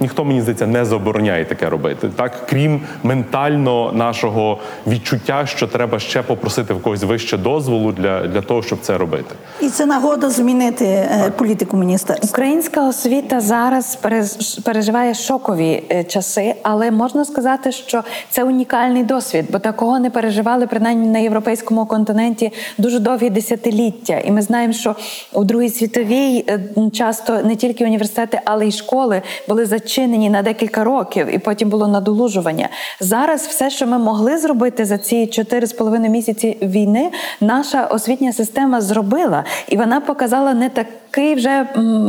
ніхто мені здається не забороняє таке робити, так крім ментально нашого відчуття, що треба ще попросити в когось вище дозволу для, для того, щоб це робити. І це нагода змінити е, політику міністерства. Українська освіта зараз переживає шокові е, часи, але можна сказати, що це унікальний досвід, бо такого не переживали принаймні на європейському континенті дуже довгі десятиліття. І ми знаємо, що у Другій світовій е, часто не тільки університети, але й школи були зачинені на декілька років, і потім було надолужування. Зараз все, що ми могли зробити за ці чотири з половиною місяці війни, наша освітня система зробила, і вона показала не так такий вже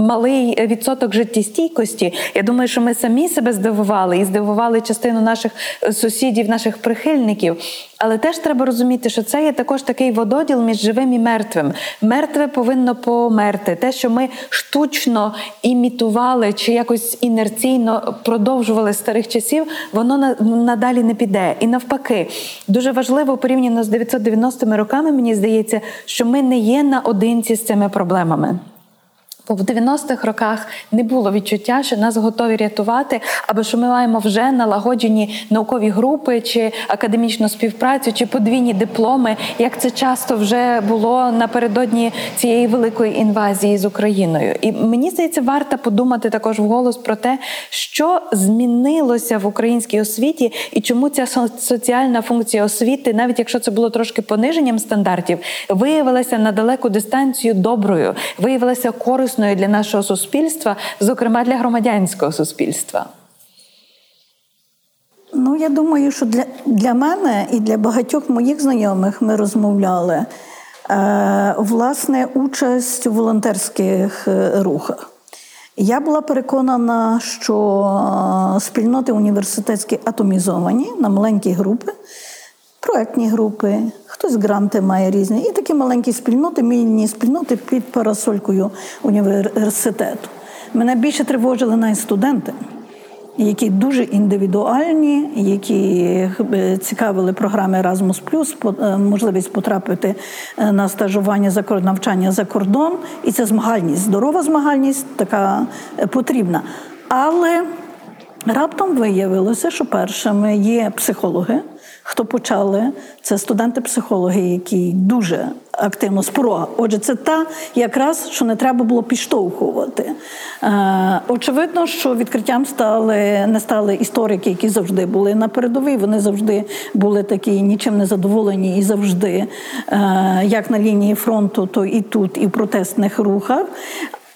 малий відсоток життєстійкості. Я думаю, що ми самі себе здивували і здивували частину наших сусідів, наших прихильників. Але теж треба розуміти, що це є також такий вододіл між живим і мертвим. Мертве повинно померти. Те, що ми штучно імітували чи якось інерційно продовжували старих часів, воно надалі не піде. І навпаки, дуже важливо порівняно з 990-ми роками, мені здається, що ми не є наодинці з цими проблемами. Бо в 90-х роках не було відчуття, що нас готові рятувати, або що ми маємо вже налагоджені наукові групи, чи академічну співпрацю, чи подвійні дипломи, як це часто вже було напередодні цієї великої інвазії з Україною. І мені здається, варто подумати також вголос про те, що змінилося в українській освіті, і чому ця соціальна функція освіти, навіть якщо це було трошки пониженням стандартів, виявилася на далеку дистанцію доброю, виявилася корисною корисною для нашого суспільства, зокрема для громадянського суспільства? Ну, я думаю, що для для мене і для багатьох моїх знайомих ми розмовляли е, власне участь у волонтерських е, рухах. Я була переконана, що е, спільноти університетські атомізовані на маленькі групи, проектні групи, хтось гранти має різні. І такі маленькі спільноти, міні спільноти під парасолькою університету. Мене більше тривожили навіть студенти, які дуже індивідуальні, які е, цікавили програми Erasmus+, е, можливість потрапити е, на стажування навчання за кордон. І це змагальність, здорова змагальність, така потрібна. Але раптом виявилося, що першими є психологи хто почали, це студенти-психологи, які дуже активно спорога. Отже, це та якраз що не треба було підштовхувати. Е, Очевидно, що відкриттям стали не стали історики, які завжди були на передовій. Вони завжди були такі нічим не задоволені і завжди, е, як на лінії фронту, то і тут, і в протестних рухах.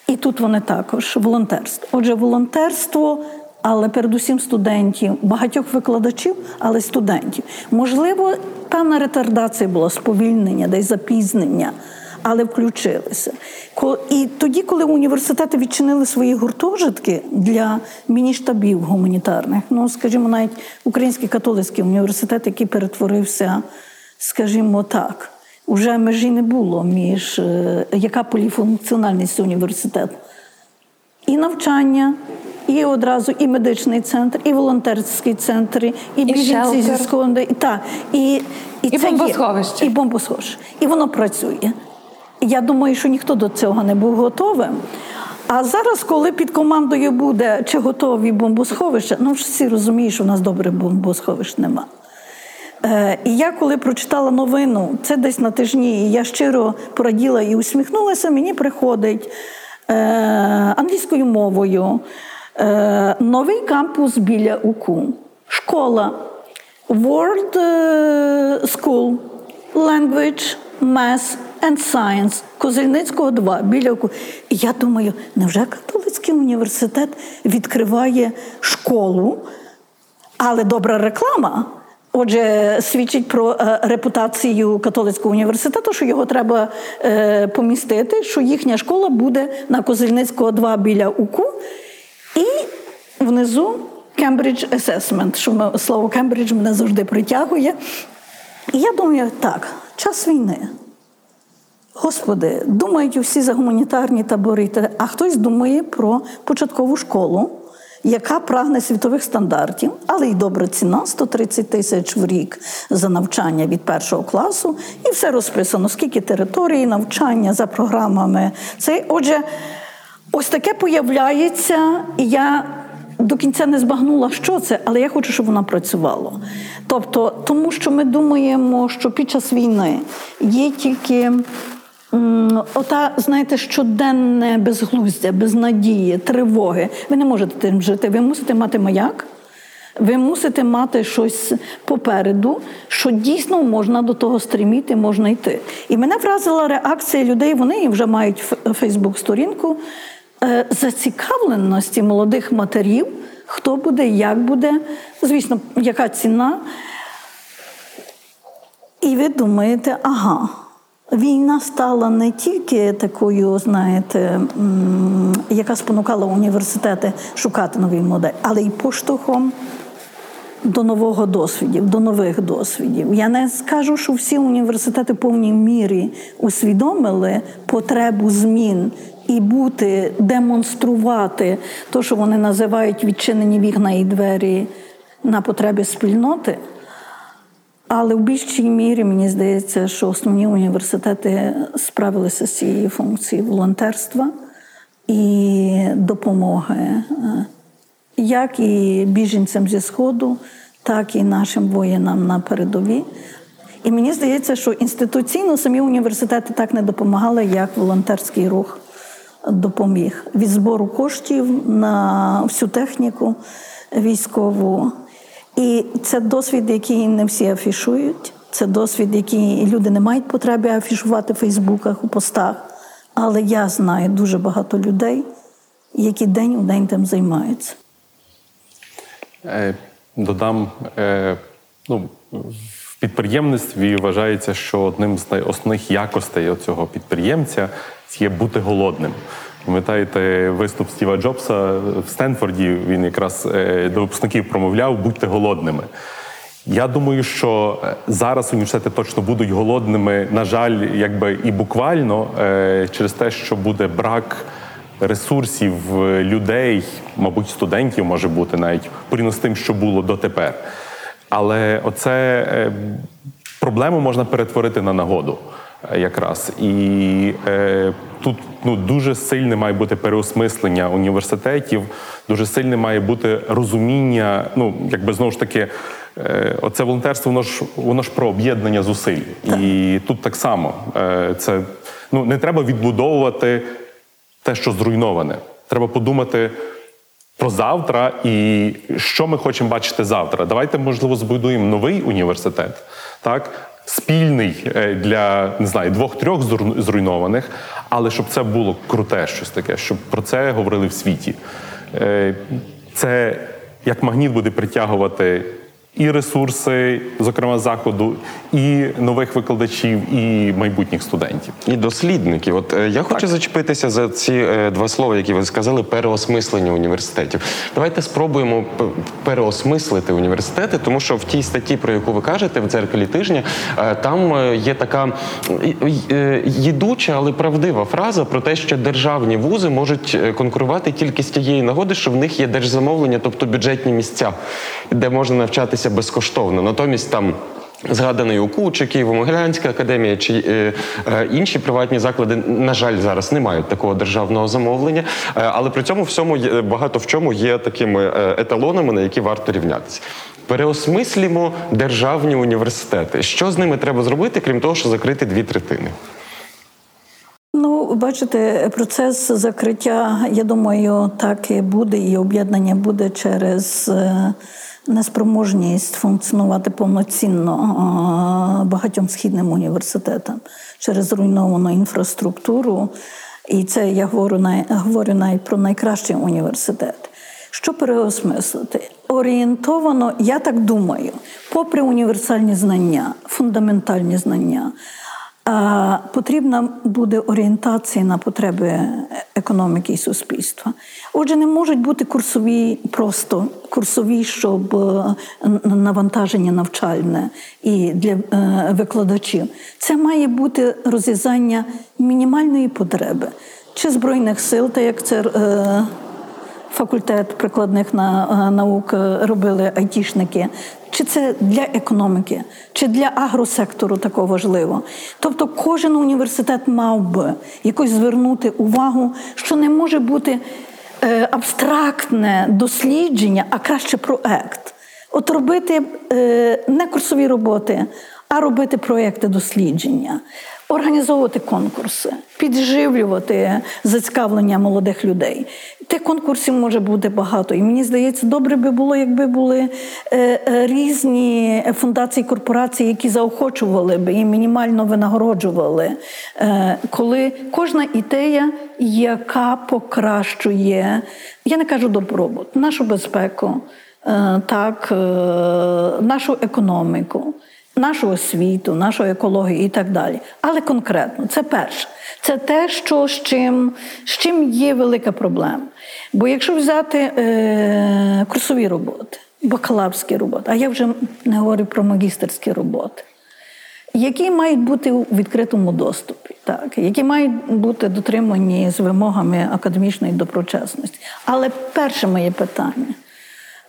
І тут вони також волонтерство. Отже, волонтерство але передусім студентів, багатьох викладачів, але студентів. Можливо, певна ретардація була сповільнення, десь запізнення. Але включилися. І тоді, коли університети відчинили свої гуртожитки для міні-штабів гуманітарних, ну, скажімо, навіть Український католицький університет, який перетворився, скажімо так, уже межі не було між е, яка поліфункціональність університету. І навчання, і одразу і медичний центр, і волонтерський центр, і біженці зі сходи, і та і, і, і це бомбосховище. Є, і бомбосховище. І воно працює. Я думаю, що ніхто до цього не був готовим. А зараз, коли під командою буде чи готові бомбосховища, ну всі розуміють, що в нас добре бомбосховищ нема. Е, І я коли прочитала новину, це десь на тижні, і я щиро пораділа і усміхнулася, мені приходить е, англійською мовою. Е, новий кампус біля УКУ, школа, World е, School, Language, Math and Science Козельницького 2 біля УКУ. І я думаю, невже католицький університет відкриває школу, але добра реклама. Отже, свідчить про е, репутацію католицького університету, що його треба помістити, що їхня школа буде на Козельницького 2 біля УКУ. І внизу Cambridge Assessment, що слово Кембридж мене завжди притягує. І я думаю, так, час війни. Господи, думають усі за гуманітарні табори, а хтось думає про початкову школу, яка прагне світових стандартів, але й добра ціна 130 тисяч в рік за навчання від першого класу, і все розписано, скільки території, навчання за програмами. Це, Отже, Ось таке появляється, і я до кінця не збагнула, що це, але я хочу, щоб воно працювало. Тобто, тому що ми думаємо, що під час війни є тільки. Ота, знаєте, щоденне безглуздя, безнадії, тривоги. Ви не можете тим жити. Ви мусите мати маяк, ви мусите мати щось попереду, що дійсно можна до того стріміти, можна йти. І мене вразила реакція людей. Вони вже мають Фейсбук-сторінку. Е, зацікавленості молодих матерів, хто буде, як буде, звісно, яка ціна. І ви думаєте, ага, Війна стала не тільки такою, знаєте, яка спонукала університети шукати нові моделі, але й поштовхом до нового досвідів, до нових досвідів. Я не скажу, що всі університети в повній мірі усвідомили потребу змін і бути, демонструвати те, що вони називають відчинені вікна і двері на потреби спільноти. Але в більшій мірі мені здається, що основні університети справилися з цією функцією волонтерства і допомоги, е, як і біженцям зі Сходу, так і нашим воїнам на передові. І мені здається, що інституційно самі університети так не допомагали, як волонтерський рух допоміг від збору коштів на всю техніку військову. І це досвід, який не всі афішують. Це досвід, який люди не мають потреби афішувати в Фейсбуках, у постах. Але я знаю дуже багато людей, які день у день тим займаються. Е, додам, е, ну, підприємництві вважається, що одним з основних якостей цього підприємця є бути голодним. Пам'ятаєте виступ Стіва Джобса в Стенфорді? Він якраз е, до випускників промовляв будьте голодними. Я думаю, що е, зараз університети точно будуть голодними, на жаль, якби і буквально е, через те, що буде брак ресурсів людей, мабуть, студентів може бути навіть порівняно з тим, що було дотепер. Але оце проблему можна перетворити на нагоду якраз і е, тут ну дуже сильне має бути переосмислення університетів, дуже сильне має бути розуміння. Ну якби знову ж таки, е, оце волонтерство, воно ж воно ж про об'єднання зусиль, так. і тут так само е, це ну не треба відбудовувати те, що зруйноване. Треба подумати. Про завтра і що ми хочемо бачити завтра. Давайте, можливо, збудуємо новий університет, так спільний е, для не знаю двох-трьох зруйнованих, але щоб це було круте, щось таке, щоб про це говорили в світі. Е, це як магніт буде притягувати і ресурси, зокрема заходу, і нових викладачів, і майбутніх студентів, і дослідників. От е, я хочу так. зачепитися за ці е, два слова, які ви сказали: переосмислення університетів. Давайте спробуємо переосмислити університети, тому що в тій статті, про яку ви кажете, в дзеркалі тижня, е, там є така їдуча, але правдива фраза про те, що державні вузи можуть конкурувати тільки з тієї нагоди, що в них є держзамовлення, тобто бюджетні місця, де можна навчатися навчатися безкоштовно. Натомість там. Згаданий УКУ, чи Києво-Могилянська академія чи е, е, інші приватні заклади, на жаль, зараз не мають такого державного замовлення, е, але при цьому всьому є, багато в чому є такими е, еталонами, на які варто рівнятися. Переосмислімо державні університети. Що з ними треба зробити, крім того, що закрити дві третини? Ну, бачите, процес закриття, я думаю, так і буде, і об'єднання буде через. Е, неспроможність функціонувати повноцінно багатьом східним університетам через зруйновану інфраструктуру. І це я говорю най, говорю навіть про найкращий університет. Що переосмислити? Орієнтовано, я так думаю, попри універсальні знання, фундаментальні знання, потрібна буде орієнтація на потреби економіки і суспільства. Отже, не можуть бути курсові, просто курсові, щоб е, навантаження навчальне і для е, викладачів. Це має бути розв'язання мінімальної потреби чи збройних сил, так як це. Е, факультет прикладних наук робили айтішники, чи це для економіки, чи для агросектору тако важливо. Тобто, кожен університет мав би якось звернути увагу, що не може бути е, абстрактне дослідження, а краще проект. От робити е, не курсові роботи, а робити проекти дослідження організовувати конкурси, підживлювати зацікавлення молодих людей. Тих конкурсів може бути багато. І мені здається, добре би було, якби були е, е, різні фундації корпорації, які заохочували би і мінімально винагороджували, е, коли кожна ідея, яка покращує, я не кажу добробут, нашу безпеку, так, нашу економіку нашу освіту, нашу екологію і так далі. Але конкретно, це перше. Це те, що з чим з чим є велика проблема. Бо якщо взяти е, курсові роботи, бакалаврські роботи, а я вже не говорю про магістерські роботи які мають бути у відкритому доступі, так, які мають бути дотримані з вимогами академічної доброчесності. Але перше моє питання: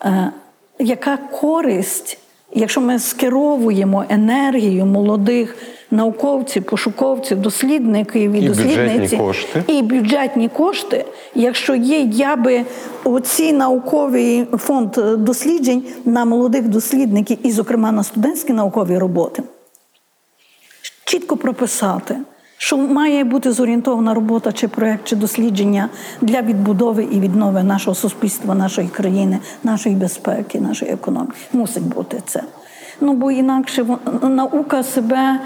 е, яка користь, якщо ми скеровуємо енергію молодих науковців, пошуковців, дослідників і, І дослідниці кошти. і бюджетні кошти, якщо є, я би оці науковий фонд досліджень на молодих дослідників, і, зокрема, на студентські наукові роботи чітко прописати, що має бути зорієнтована робота чи проєкт, чи дослідження для відбудови і віднови нашого суспільства, нашої країни, нашої безпеки, нашої економіки. Мусить бути це. Ну бо інакше наука себе.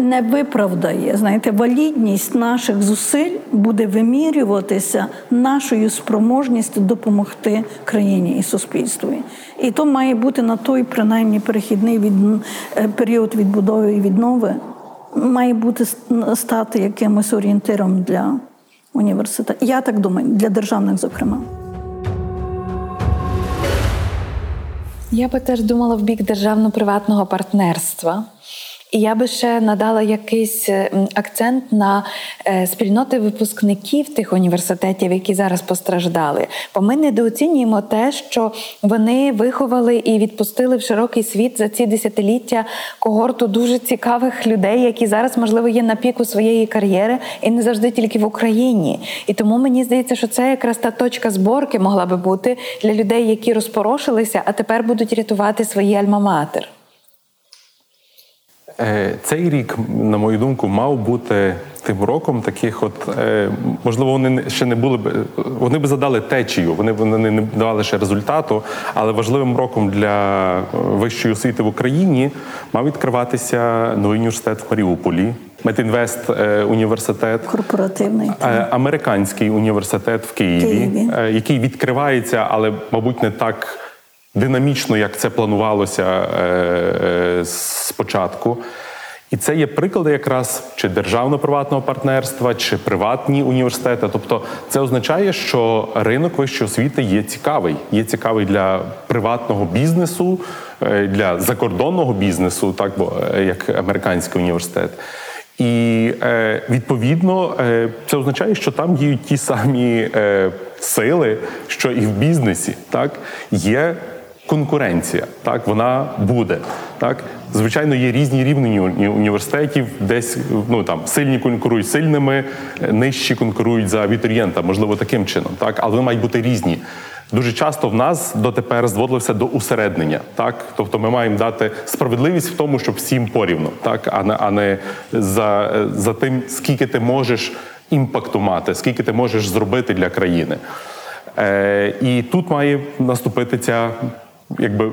Не виправдає, знаєте, валідність наших зусиль буде вимірюватися нашою спроможністю допомогти країні і суспільству. І то має бути на той, принаймні, перехідний від е, період відбудови і віднови має бути стати якимось орієнтиром для університету. Я так думаю, для державних, зокрема. Я би теж думала в бік державно-приватного партнерства. І я би ще надала якийсь е, акцент на е, спільноти випускників тих університетів, які зараз постраждали. Бо ми недооцінюємо те, що вони виховали і відпустили в широкий світ за ці десятиліття когорту дуже цікавих людей, які зараз, можливо, є на піку своєї кар'єри і не завжди тільки в Україні. І тому мені здається, що це якраз та точка зборки могла би бути для людей, які розпорошилися, а тепер будуть рятувати свої альма-матер. Е, цей рік, на мою думку, мав бути тим роком таких, от е, можливо, вони ще не були б вони б задали течію, вони вони не давали ще результату, але важливим роком для вищої освіти в Україні мав відкриватися новий університет в Маріуполі. Метінвест е, університет, корпоративний американський університет в Києві, Києві, який відкривається, але мабуть не так динамічно, як це планувалося е, е, спочатку. І це є приклади якраз чи державно-приватного партнерства, чи приватні університети. Тобто, це означає, що ринок вищої освіти є цікавий, є цікавий для приватного бізнесу, е, для закордонного бізнесу, так бо як американський університет. І відповідно це означає, що там діють ті самі сили, що і в бізнесі, так є конкуренція. Так, вона буде. Так, звичайно, є різні рівні університетів, десь ну там сильні конкурують сильними, нижчі конкурують за абітурієнта, можливо, таким чином. Так, але вони мають бути різні. Дуже часто в нас дотепер зводилося до усереднення, так тобто ми маємо дати справедливість в тому, щоб всім порівну, так а не а не за, за тим, скільки ти можеш імпакту мати, скільки ти можеш зробити для країни. Е, І тут має наступити ця якби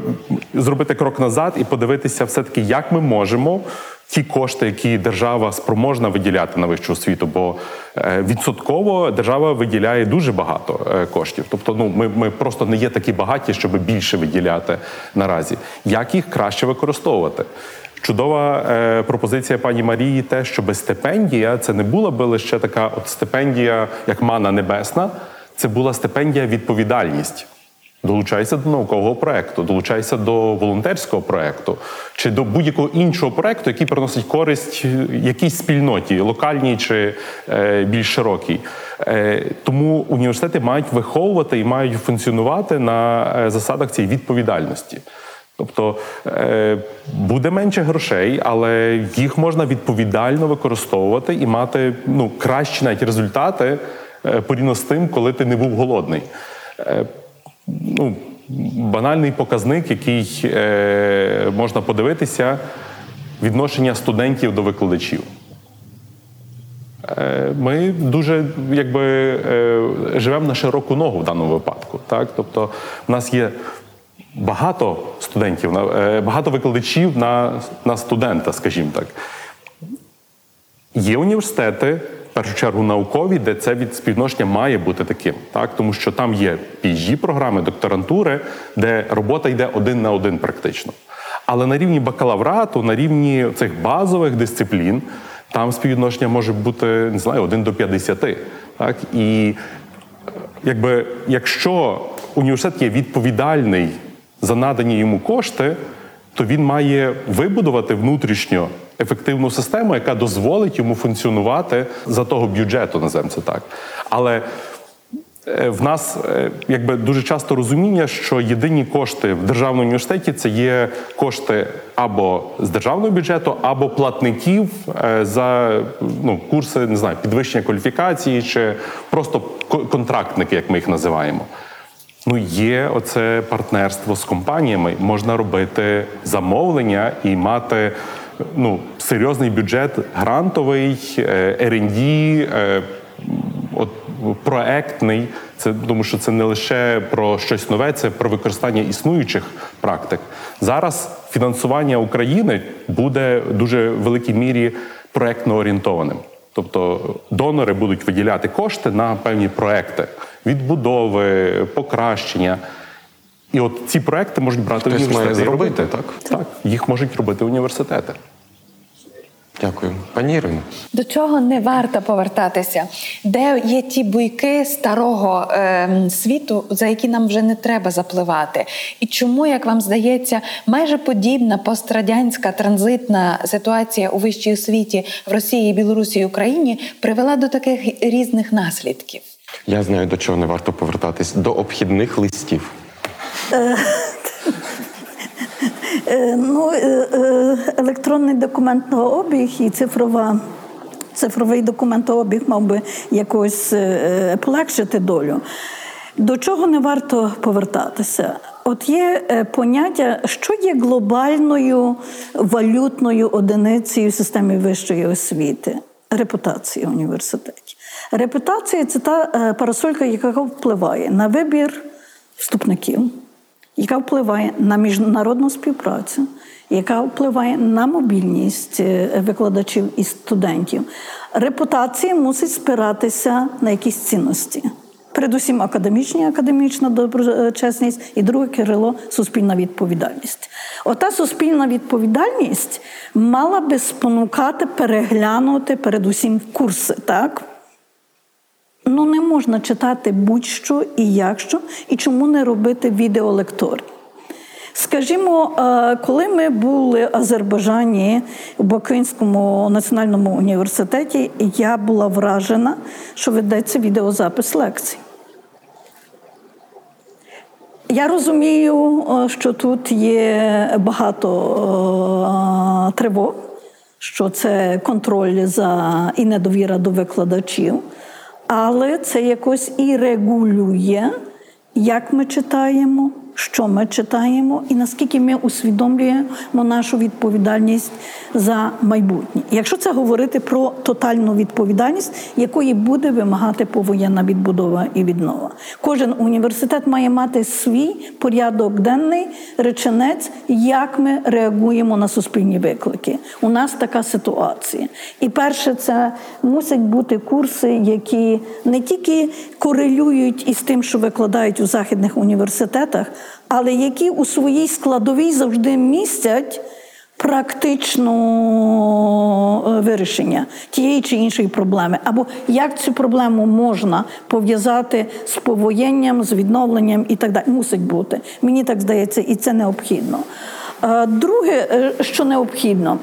зробити крок назад і подивитися, все таки, як ми можемо ті кошти, які держава спроможна виділяти на вищу освіту, бо е, відсотково держава виділяє дуже багато е, коштів. Тобто, ну ми ми просто не є такі багаті, щоб більше виділяти наразі. Як їх краще використовувати? Чудова е, пропозиція пані Марії, те, щоб стипендія це не була би лише така от стипендія, як мана небесна, це була стипендія відповідальність. Долучайся до наукового проекту, долучайся до волонтерського проекту чи до будь-якого іншого проекту, який приносить користь якійсь спільноті, локальній чи е, більш широкій. Е, тому університети мають виховувати і мають функціонувати на е, засадах цієї відповідальності. Тобто буде менше грошей, але їх можна відповідально використовувати і мати ну, кращі навіть результати порівняно з тим, коли ти не був голодний. Ну, банальний показник, який е, можна подивитися, відношення студентів до викладачів. Е, ми дуже якби е, живемо на широку ногу в даному випадку. Так? Тобто, в нас є багато студентів, е, багато викладачів на, на студента, скажімо так. Є університети першу чергу наукові, де це від співношення має бути таким, так тому що там є phd програми, докторантури, де робота йде один на один практично. Але на рівні бакалаврату, на рівні цих базових дисциплін, там співвідношення може бути не знаю, 1 до 50. Так? І якби, якщо університет є відповідальний за надані йому кошти, то він має вибудувати внутрішньо ефективну систему, яка дозволить йому функціонувати за того бюджету, називаємо це так. Але е, в нас е, якби дуже часто розуміння, що єдині кошти в державному університеті це є кошти або з державного бюджету, або платників е, за ну, курси не знаю, підвищення кваліфікації чи просто контрактники, як ми їх називаємо. Ну, є оце партнерство з компаніями. Можна робити замовлення і мати ну, серйозний бюджет грантовий, е, R&D, е, от, проектний. Це тому, що це не лише про щось нове, це про використання існуючих практик. Зараз фінансування України буде в дуже великій мірі проектно орієнтованим. Тобто донори будуть виділяти кошти на певні проекти відбудови, покращення. І от ці проекти можуть брати Хтось університети. має зробити, робити. так? Так, їх можуть робити університети. Дякую. Пані Ірино. До чого не варто повертатися? Де є ті буйки старого е, світу, за які нам вже не треба запливати? І чому, як вам здається, майже подібна пострадянська транзитна ситуація у вищій освіті в Росії, Білорусі і Україні привела до таких різних наслідків? Я знаю, до чого не варто повертатись до обхідних листів. Е, Ну, е, е, електронний документообіг і цифрова. Цифровий документообіг мав би якось е, полегшити долю. До чого не варто повертатися? От є е, поняття, що є глобальною валютною одиницею в системі вищої освіти репутація університетів. Репутація це та е, парасолька, яка впливає на вибір вступників яка впливає на міжнародну співпрацю, яка впливає на мобільність е, викладачів і студентів. Репутація мусить спиратися на якісь цінності. Передусім, академічні, академічна доброчесність, і друге Кирило суспільна відповідальність. Ота суспільна відповідальність мала би спонукати переглянути передусім курси, так? Ну, не можна читати будь-що і якщо, і чому не робити відеолекторій. Скажімо, е, коли ми були в Азербайджані в Бакинському національному університеті, я була вражена, що ведеться відеозапис лекцій. Я розумію, е, що тут є багато е, тривог, що це контроль за і недовіра до викладачів, але це якось і регулює, як ми читаємо, що ми читаємо, і наскільки ми усвідомлюємо нашу відповідальність за майбутнє. Якщо це говорити про тотальну відповідальність, якої буде вимагати повоєнна відбудова і віднова, кожен університет має мати свій порядок денний реченець, як ми реагуємо на суспільні виклики. У нас така ситуація. І перше, це мусять бути курси, які не тільки корелюють із тим, що викладають у західних університетах, але які у своїй складовій завжди містять практичну е, вирішення тієї чи іншої проблеми, або як цю проблему можна пов'язати з повоєнням, з відновленням і так далі. Мусить бути. Мені так здається, і це необхідно. Е, Друге, е, що необхідно.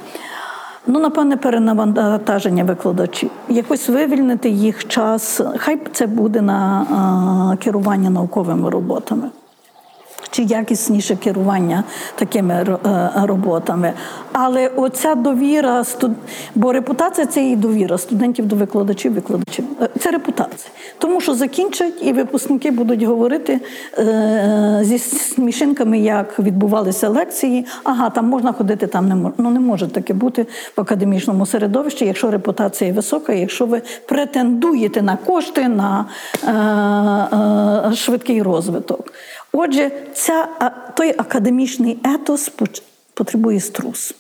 Ну, напевне, перенавантаження викладачів. Якось вивільнити їх час. Хай це буде на а, керування науковими роботами. Чи якісніше керування такими е, роботами. Але оця довіра, бо репутація це і довіра студентів до викладачів, викладачів. Е, Це репутація. Тому що закінчать і випускники будуть говорити е, зі смішинками, як відбувалися лекції. Ага, там можна ходити, там не можна. Ну не може таке бути в академічному середовищі, якщо репутація висока, якщо ви претендуєте на кошти, на швидкий розвиток. Отже, ця, той академічний етос потребує струс.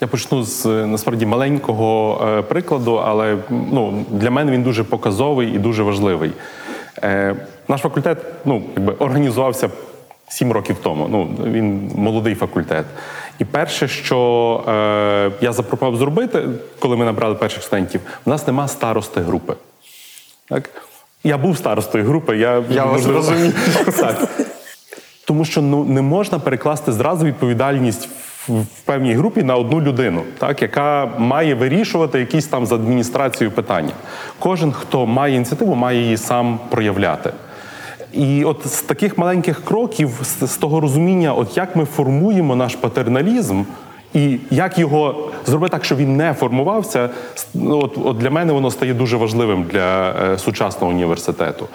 Я почну з насправді маленького е, прикладу, але ну, для мене він дуже показовий і дуже важливий. Е, Наш факультет ну, якби, організувався Сім років тому. Ну він молодий факультет. І перше, що е, я запропонував зробити, коли ми набрали перших студентів, в нас нема старости групи. Так? Я був старостою групи, я, Я вас розумію. Так. Тому що ну не можна перекласти зразу відповідальність в, в певній групі на одну людину, так яка має вирішувати якісь там з адміністрацією питання. Кожен, хто має ініціативу, має її сам проявляти. І от з таких маленьких кроків, з, з того розуміння, от як ми формуємо наш патерналізм. І як його зробити так, щоб він не формувався, ну, от, от для мене воно стає дуже важливим для е, сучасного університету.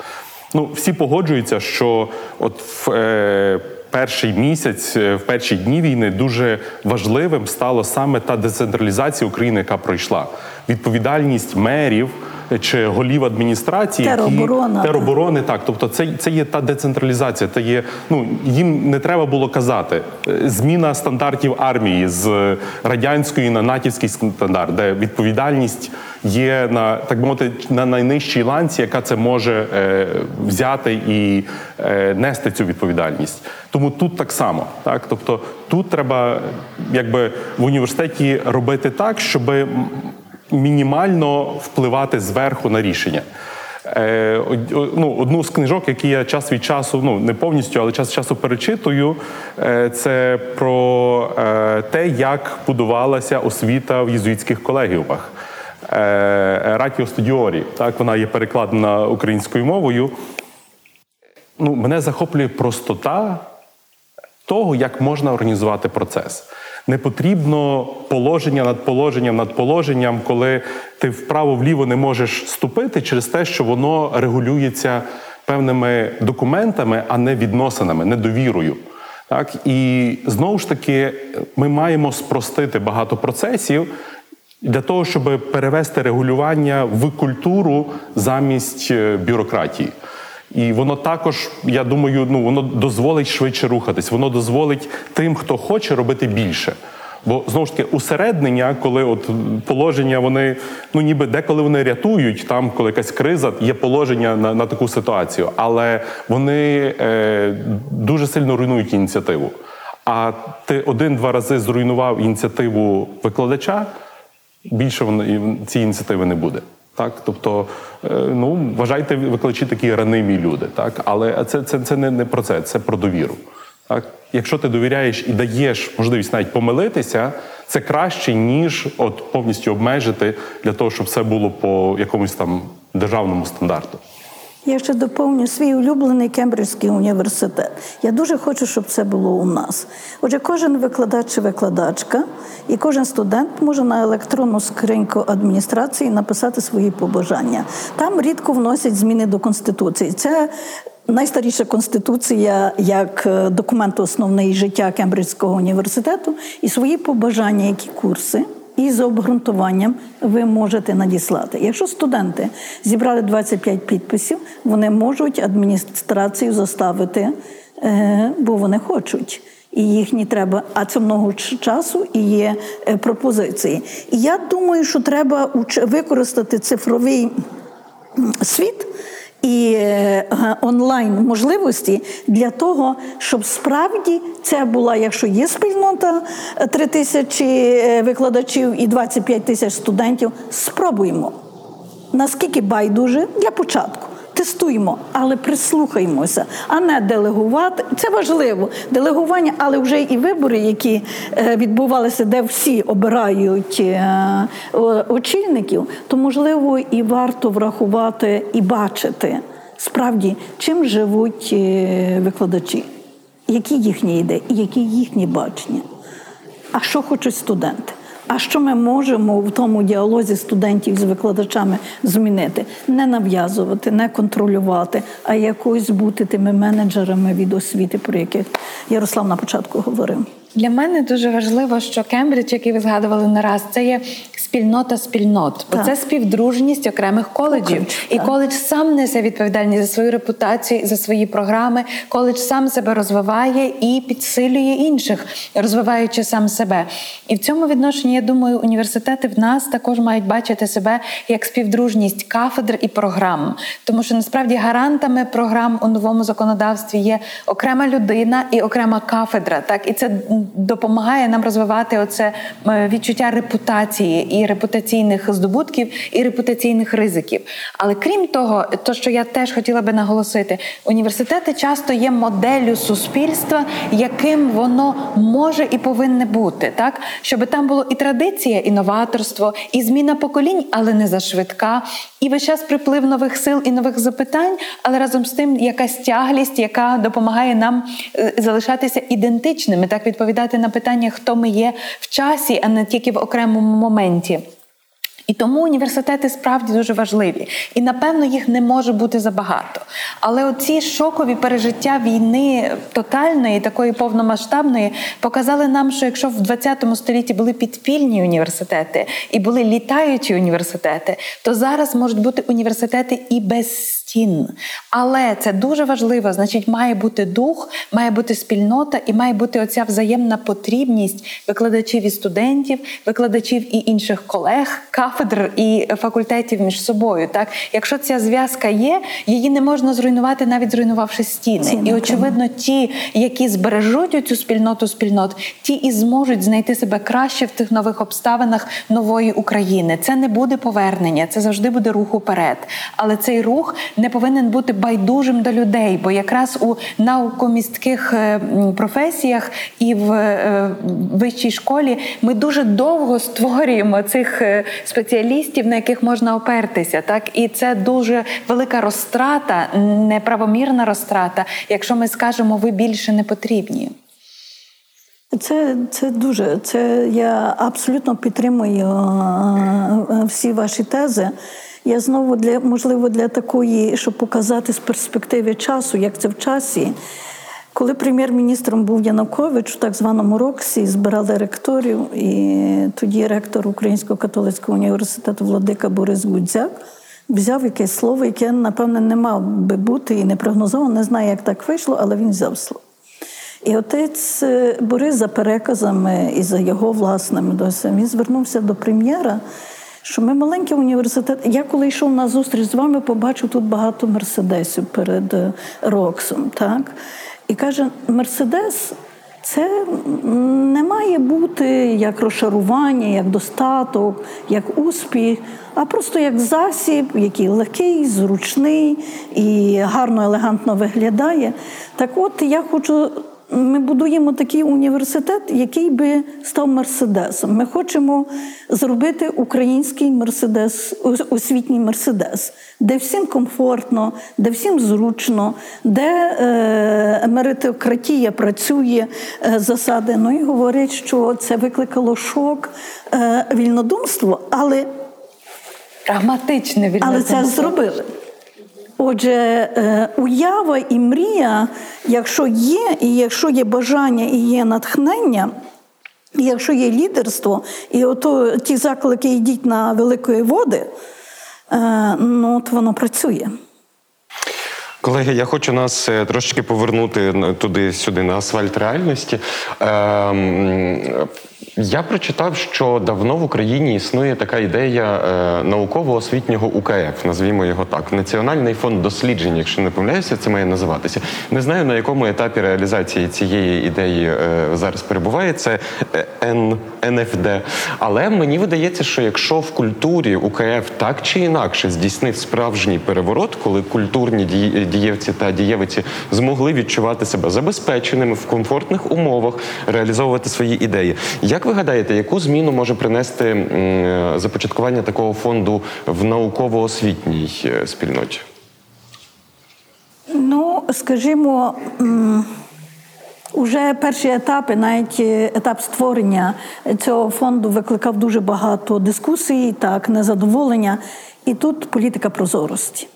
Ну, всі погоджуються, що от в е, перший місяць, е, в перші дні війни дуже важливим стало саме та децентралізація України, яка пройшла. Відповідальність мерів чи голів адміністрації, Тероборона. тероборони, так. Тобто, це, це є та децентралізація. Це є, ну їм не треба було казати. е, Зміна стандартів армії з радянської на натівський стандарт, де відповідальність є на так би мовити на найнижчій ланці, яка це може е, взяти і е, нести цю відповідальність. Тому тут так само, так тобто тут треба, якби в університеті робити так, щоби мінімально впливати зверху на рішення. Е, ну, одну з книжок, які я час від часу, ну не повністю, але час від часу перечитую, е, це про е, те, як будувалася освіта в єзуїтських колегіумах. Е, Ратіо Студіорі, так вона є перекладена українською мовою. Ну, мене захоплює простота того, як можна організувати процес. Не потрібно положення над положенням над положенням, коли ти вправо-вліво не можеш ступити через те, що воно регулюється певними документами, а не відносинами, не довірою. Так і знову ж таки, ми маємо спростити багато процесів для того, щоб перевести регулювання в культуру замість е, бюрократії. І воно також, я думаю, ну воно дозволить швидше рухатись, воно дозволить тим, хто хоче робити більше. Бо знову ж таки усереднення, коли от положення, вони ну ніби деколи вони рятують, там, коли якась криза, є положення на, на таку ситуацію, але вони е, дуже сильно руйнують ініціативу. А ти один-два рази зруйнував ініціативу викладача, більше воно цієї ініціативи не буде. Так, тобто, е, ну вважайте викладачі такі ранимі люди, так, але це, це, це не, не про це, це про довіру. Так, якщо ти довіряєш і даєш можливість навіть помилитися, це краще ніж от повністю обмежити для того, щоб все було по якомусь там державному стандарту. Я ще доповню свій улюблений Кембриджський університет. Я дуже хочу, щоб це було у нас. Отже, кожен викладач чи викладачка і кожен студент може на електронну скриньку адміністрації написати свої побажання. Там рідко вносять зміни до конституції. Це Найстаріша конституція як е, документ основний життя Кембриджського університету і свої побажання, які курси і за обґрунтуванням ви можете надіслати. Якщо студенти зібрали 25 підписів, вони можуть адміністрацію заставити, е, бо вони хочуть. І їхні треба, а це много часу і є е, пропозиції. І я думаю, що треба використати цифровий світ і е, онлайн можливості для того, щоб справді це була, якщо є спільнота е, 3 тисячі е, викладачів і 25 тисяч студентів, спробуємо. Наскільки байдуже для початку. Тестуємо, але прислухаємося, а не делегувати. Це важливо. Делегування, але вже і вибори, які е, відбувалися, де всі обирають е, очільників, то можливо і варто врахувати і бачити справді, чим живуть е, викладачі, які їхні ідеї, які їхні бачення. А що хочуть студенти? А що ми можемо в тому діалозі студентів з викладачами змінити? Не нав'язувати, не контролювати, а якось бути тими менеджерами від освіти, про яких Ярослав на початку говорив. Для мене дуже важливо, що Кембридж, який ви згадували не раз, це є спільнота спільнот, бо Так. це співдружність окремих коледжів. Коледж, і так. коледж сам несе відповідальність за свою репутацію, за свої програми. Коледж сам себе розвиває і підсилює інших, розвиваючи сам себе. І в цьому відношенні я думаю, університети в нас також мають бачити себе як співдружність кафедр і програм, тому що насправді гарантами програм у новому законодавстві є окрема людина і окрема кафедра. Так і це допомагає нам розвивати оце е, відчуття репутації і репутаційних здобутків, і репутаційних ризиків. Але крім того, то що я теж хотіла би наголосити, університети часто є моделлю суспільства, яким воно може і повинне бути, так щоб там було і традиція, і новаторство, і зміна поколінь, але не зашвидка, і весь час приплив нових сил і нових запитань, але разом з тим якась тяглість, яка допомагає нам е, залишатися ідентичними, так відповідати на питання, хто ми є в часі, а не тільки в окремому моменті. І тому університети справді дуже важливі, і напевно їх не може бути забагато. Але оці шокові пережиття війни тотальної, такої повномасштабної, показали нам, що якщо в 20 столітті були підпільні університети і були літаючі університети, то зараз можуть бути університети і без стін. Але це дуже важливо. Значить, має бути дух, має бути спільнота і має бути оця взаємна потрібність викладачів і студентів, викладачів і інших колег, кафедр і факультетів між собою. Так, якщо ця зв'язка є, її не можна зруйнувати, навіть зруйнувавши стіни. Стіни, І очевидно, ті, які збережуть цю спільноту спільнот, ті і зможуть знайти себе краще в тих нових обставинах нової України. Це не буде повернення, це завжди буде рух уперед. Але цей рух не повинен бути байдужим до людей, бо якраз у наукомістких е, професіях і в е, вищій школі ми дуже довго створюємо цих е, спеціалістів, на яких можна опертися. Так і це дуже велика розтрата, неправомірна розтрата, якщо ми скажемо, ви більше не потрібні. Це, це дуже. Це я абсолютно підтримую всі ваші тези. Я знову для можливо для такої, щоб показати з перспективи часу, як це в часі. Коли прем'єр-міністром був Янукович у так званому Роксі, збирали ректорів, і тоді ректор Українського католицького університету Владика Борис Гудзяк взяв якесь слово, яке, напевне, не мав би бути і не прогнозовано, не знаю, як так вийшло, але він взяв слово. І отець е, Борис за переказами і за його власними досвідом, він звернувся до прем'єра, що ми маленький університет. Я коли йшов на зустріч з вами, побачив тут багато мерседесів перед е, Роксом. Так? І каже: Мерседес. Це не має бути як розшарування, як достаток, як успіх, а просто як засіб, який легкий, зручний і гарно, елегантно виглядає. Так от я хочу. Ми будуємо такий університет, який би став мерседесом. Ми хочемо зробити український мерседес, освітній мерседес, де всім комфортно, де всім зручно, де е, меритократія працює е, засади. Ну і говорять, що це викликало шок, е, вільнодумство, але Прагматичне але це зробили. Отже, е, уява і мрія, якщо є, і якщо є бажання і є натхнення, і якщо є лідерство, і ото ті заклики йдіть на великої води, е, ну от воно працює. Колеги, я хочу нас е, трошечки повернути туди-сюди на асфальт реальності. Я прочитав, що давно в Україні існує така ідея е, науково-освітнього УКФ, назвімо його так. Національний фонд досліджень, якщо не помиляюся, це має називатися. Не знаю на якому етапі реалізації цієї ідеї е, зараз перебуває. Це е, Н, НФД. Але мені видається, що якщо в культурі УКФ так чи інакше здійснив справжній переворот, коли культурні дієвці та дієвиці змогли відчувати себе забезпеченими в комфортних умовах, реалізовувати свої ідеї. Як ви гадаєте, яку зміну може принести започаткування такого фонду в науково-освітній е, спільноті? Ну, скажімо, уже перші етапи, навіть е, етап створення цього фонду викликав дуже багато дискусій, так, незадоволення. І тут політика прозорості.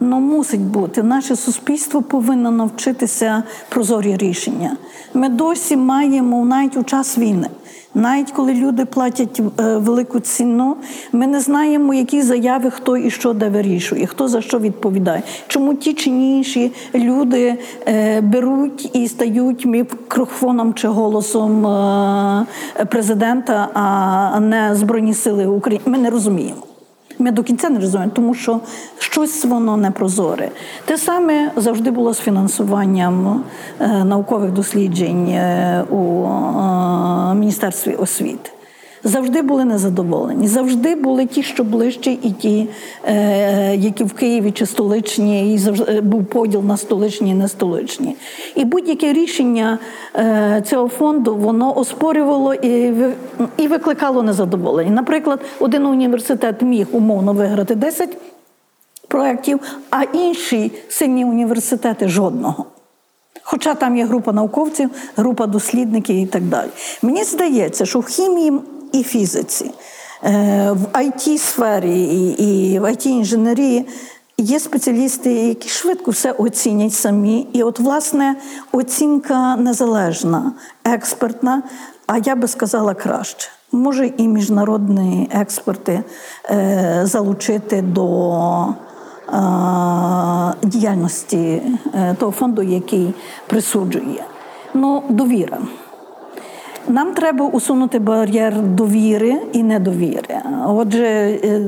Ну, мусить бути. Наше суспільство повинно навчитися прозорі рішення. Ми досі маємо навіть у час війни. Навіть коли люди платять е, велику ціну, ми не знаємо, які заяви хто і що де вирішує, хто за що відповідає. Чому ті чи інші люди е, беруть і стають мікрофоном чи голосом е, президента, а не Збройні Сили України. Ми не розуміємо. Ми до кінця не розуміємо, тому що щось воно не прозоре. Те саме завжди було з фінансуванням е, наукових досліджень е, у е, Міністерстві освіти. Завжди були незадоволені, завжди були ті, що ближче, і ті, е, які в Києві чи столичні, і завжди е, був поділ на столичні і не столичні. І будь-яке рішення е, цього фонду воно оспорювало і викликало незадоволення. Наприклад, один університет міг умовно виграти 10 проєктів, а інші сильні університети жодного. Хоча там є група науковців, група дослідників і так далі. Мені здається, що в хімії і фізиці, е, в it сфері і, в it інженерії є спеціалісти, які швидко все оцінять самі. І от, власне, оцінка незалежна, експертна, а я би сказала краще. Може і міжнародні експерти е, залучити до е, діяльності того фонду, який присуджує. Ну, довіра. Нам треба усунути бар'єр довіри і недовіри. Отже, е,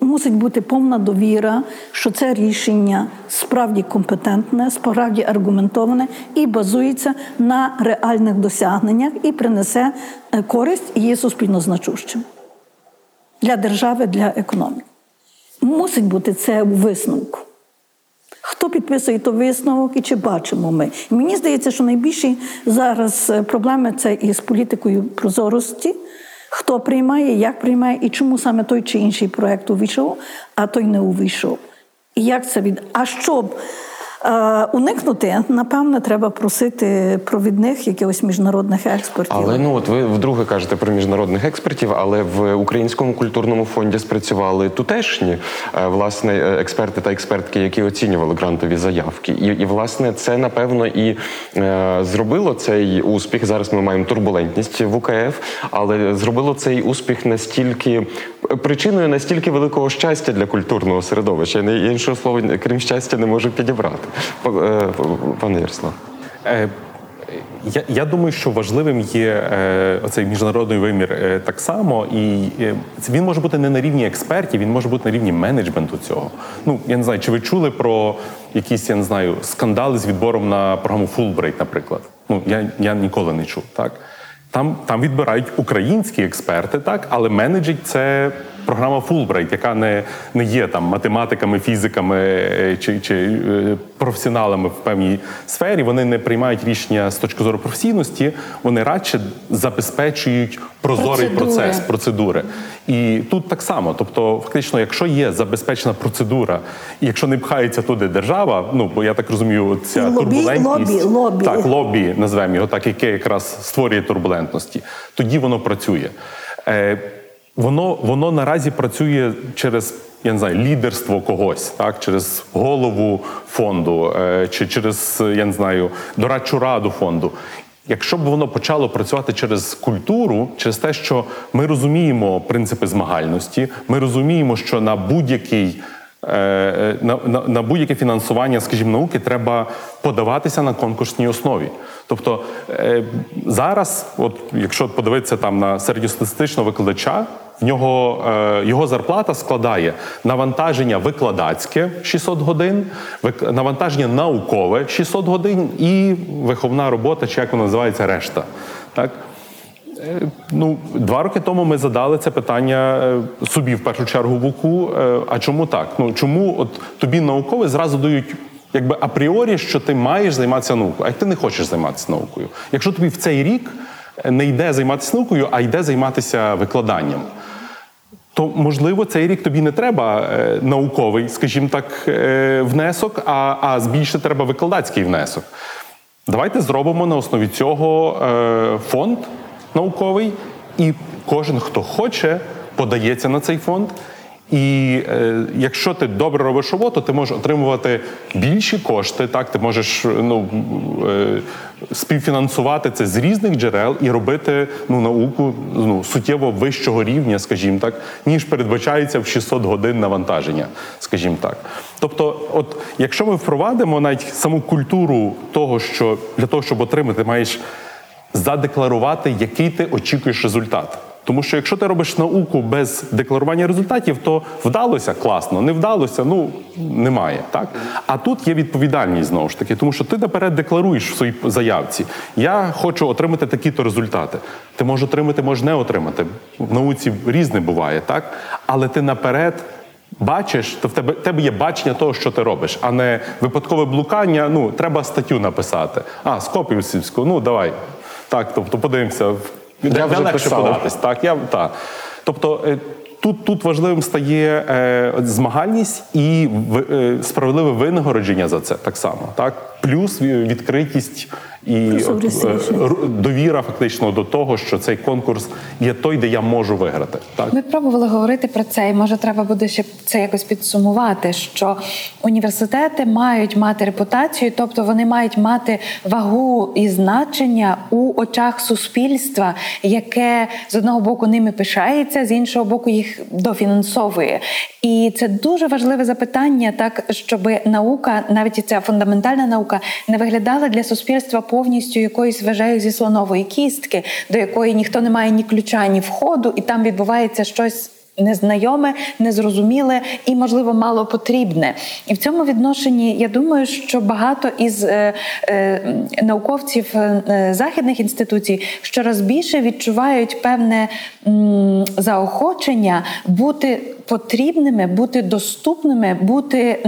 мусить бути повна довіра, що це рішення справді компетентне, справді аргументоване і базується на реальних досягненнях і принесе е, користь і є суспільно значущим для держави, для економіки. Мусить бути це у висновку. Хто підписує то висновок і чи бачимо ми? Мені здається, що найбільші зараз е, проблеми це із політикою прозорості. Хто приймає, як приймає, і чому саме той чи інший проект увійшов, а той не увійшов. І як це від. А щоб уникнути, напевне, треба просити провідних якихось міжнародних експертів. Але ну от ви вдруге кажете про міжнародних експертів, але в українському культурному фонді спрацювали тутешні е, власне е, експерти та експертки, які оцінювали грантові заявки. І, і власне це напевно і е, зробило цей успіх. Зараз ми маємо турбулентність в УКФ, але зробило цей успіх настільки причиною настільки великого щастя для культурного середовища. Я іншого слова крім щастя не можу підібрати. Е, Пане Ярослав. Е, Я, я думаю, що важливим є е, оцей міжнародний вимір е, так само, і е, він може бути не на рівні експертів, він може бути на рівні менеджменту цього. Ну я не знаю, чи ви чули про якісь я не знаю скандали з відбором на програму Fulbright, наприклад. Ну я, я ніколи не чув. Так там, там відбирають українські експерти, так, але менеджить це програма Fulbright, яка не, не є там математиками, фізиками е, чи, чи е, професіоналами в певній сфері. Вони не приймають рішення з точки зору професійності, вони радше забезпечують прозорий Процедури. процес, процедури. І тут так само. Тобто, фактично, якщо є забезпечена процедура, і якщо не пхається туди держава, ну бо я так розумію, ця Лобі- турбулентність лобі, лобі. так, лобі, назвемо його так, яке якраз створює турбулентності, тоді воно працює. Е, воно, воно наразі працює через. Я не знаю, лідерство когось, так, через голову фонду, е, чи через, я не знаю, дорадчу раду фонду. Якщо б воно почало працювати через культуру, через те, що ми розуміємо принципи змагальності, ми розуміємо, що на будь-який на, на, на будь-яке фінансування, скажімо, науки треба подаватися на конкурсній основі. Тобто е, зараз, от якщо подивитися там на середньостатистичного викладача, в нього е, його зарплата складає навантаження викладацьке 600 годин, вик- навантаження наукове 600 годин і виховна робота, чи як вона називається, решта. Так? Е, Ну, два роки тому ми задали це питання е, собі в першу чергу в УКУ. Е, А чому так? Ну чому от тобі наукові зразу дають якби апріорі, що ти маєш займатися наукою, а як ти не хочеш займатися наукою? Якщо тобі в цей рік не йде займатися наукою, а йде займатися викладанням. То можливо цей рік тобі не треба науковий, скажімо так, внесок, а, а збільшити треба викладацький внесок. Давайте зробимо на основі цього фонд науковий, і кожен, хто хоче, подається на цей фонд. І е, якщо ти добре робиш роботу, ти можеш отримувати більші кошти. Так, ти можеш ну е, співфінансувати це з різних джерел і робити ну науку ну суттєво вищого рівня, скажімо так, ніж передбачається в 600 годин навантаження, скажімо так. Тобто, от якщо ми впровадимо навіть саму культуру того, що для того, щоб отримати, маєш задекларувати, який ти очікуєш результат. Тому що якщо ти робиш науку без декларування результатів, то вдалося класно, не вдалося, ну немає. Так а тут є відповідальність знову ж таки, тому що ти наперед декларуєш в своїй заявці. Я хочу отримати такі-то результати. Ти можеш отримати, можеш не отримати. В науці різне буває, так але ти наперед. Бачиш, то в тебе тебе є бачення того, що ти робиш, а не випадкове блукання. Ну, треба статтю написати. А, Скопівську, ну давай. Так, тобто подивимося. Я вже легше писав. податись. Так, я так. Тобто е, тут, тут важливим стає е, змагальність і в- е, справедливе винагородження за це так само. Так, плюс відкритість і Прозорість е, довіра фактично до того, що цей конкурс є той, де я можу виграти. Так. Ми пробували говорити про це, і може треба буде ще це якось підсумувати. Що університети мають мати репутацію, тобто вони мають мати вагу і значення у очах суспільства, яке з одного боку ними пишається, з іншого боку їх дофінансовує. І це дуже важливе запитання, так щоб наука, навіть і ця фундаментальна наука, не виглядала для суспільства повністю якоюсь вежею зі слонової кістки, до якої ніхто не має ні ключа, ні входу, і там відбувається щось. Незнайоме, незрозуміле і, можливо, мало потрібне. І в цьому відношенні я думаю, що багато із е, е, науковців е, західних інституцій щораз більше відчувають певне м, заохочення бути потрібними, бути доступними, бути,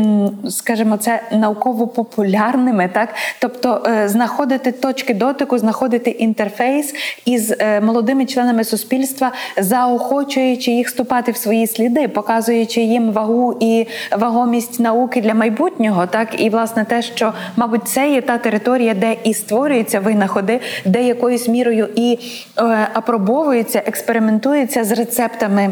скажімо, це науково популярними, так тобто е, знаходити точки дотику, знаходити інтерфейс із е, молодими членами суспільства, заохочуючи їх ступати в свої сліди, показуючи їм вагу і вагомість науки для майбутнього, так і власне те, що мабуть це є та територія, де і створюються винаходи, де якоюсь мірою і е, апробовуються, експериментуються з рецептами.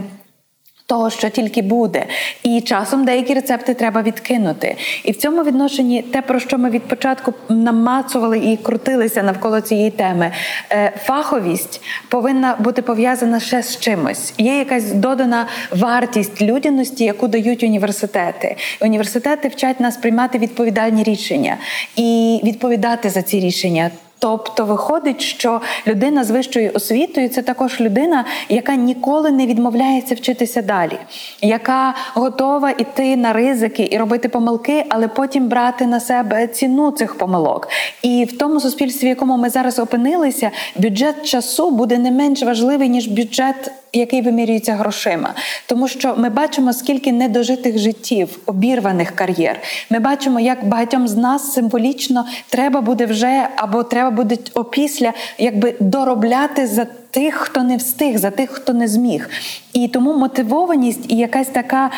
Того, що тільки буде, і часом деякі рецепти треба відкинути. І в цьому відношенні те, про що ми від початку намацували і крутилися навколо цієї теми, е, фаховість повинна бути пов'язана ще з чимось. Є якась додана вартість людяності, яку дають університети. Університети вчать нас приймати відповідальні рішення і відповідати за ці рішення. Тобто виходить, що людина з вищою освітою це також людина, яка ніколи не відмовляється вчитися далі, яка готова йти на ризики і робити помилки, але потім брати на себе ціну цих помилок. І в тому суспільстві, в якому ми зараз опинилися, бюджет часу буде не менш важливий ніж бюджет. Який вимірюється грошима, тому що ми бачимо, скільки недожитих життів, обірваних кар'єр. Ми бачимо, як багатьом з нас символічно треба буде вже або треба буде опісля якби доробляти за тих, хто не встиг, за тих, хто не зміг. І тому мотивованість і якась така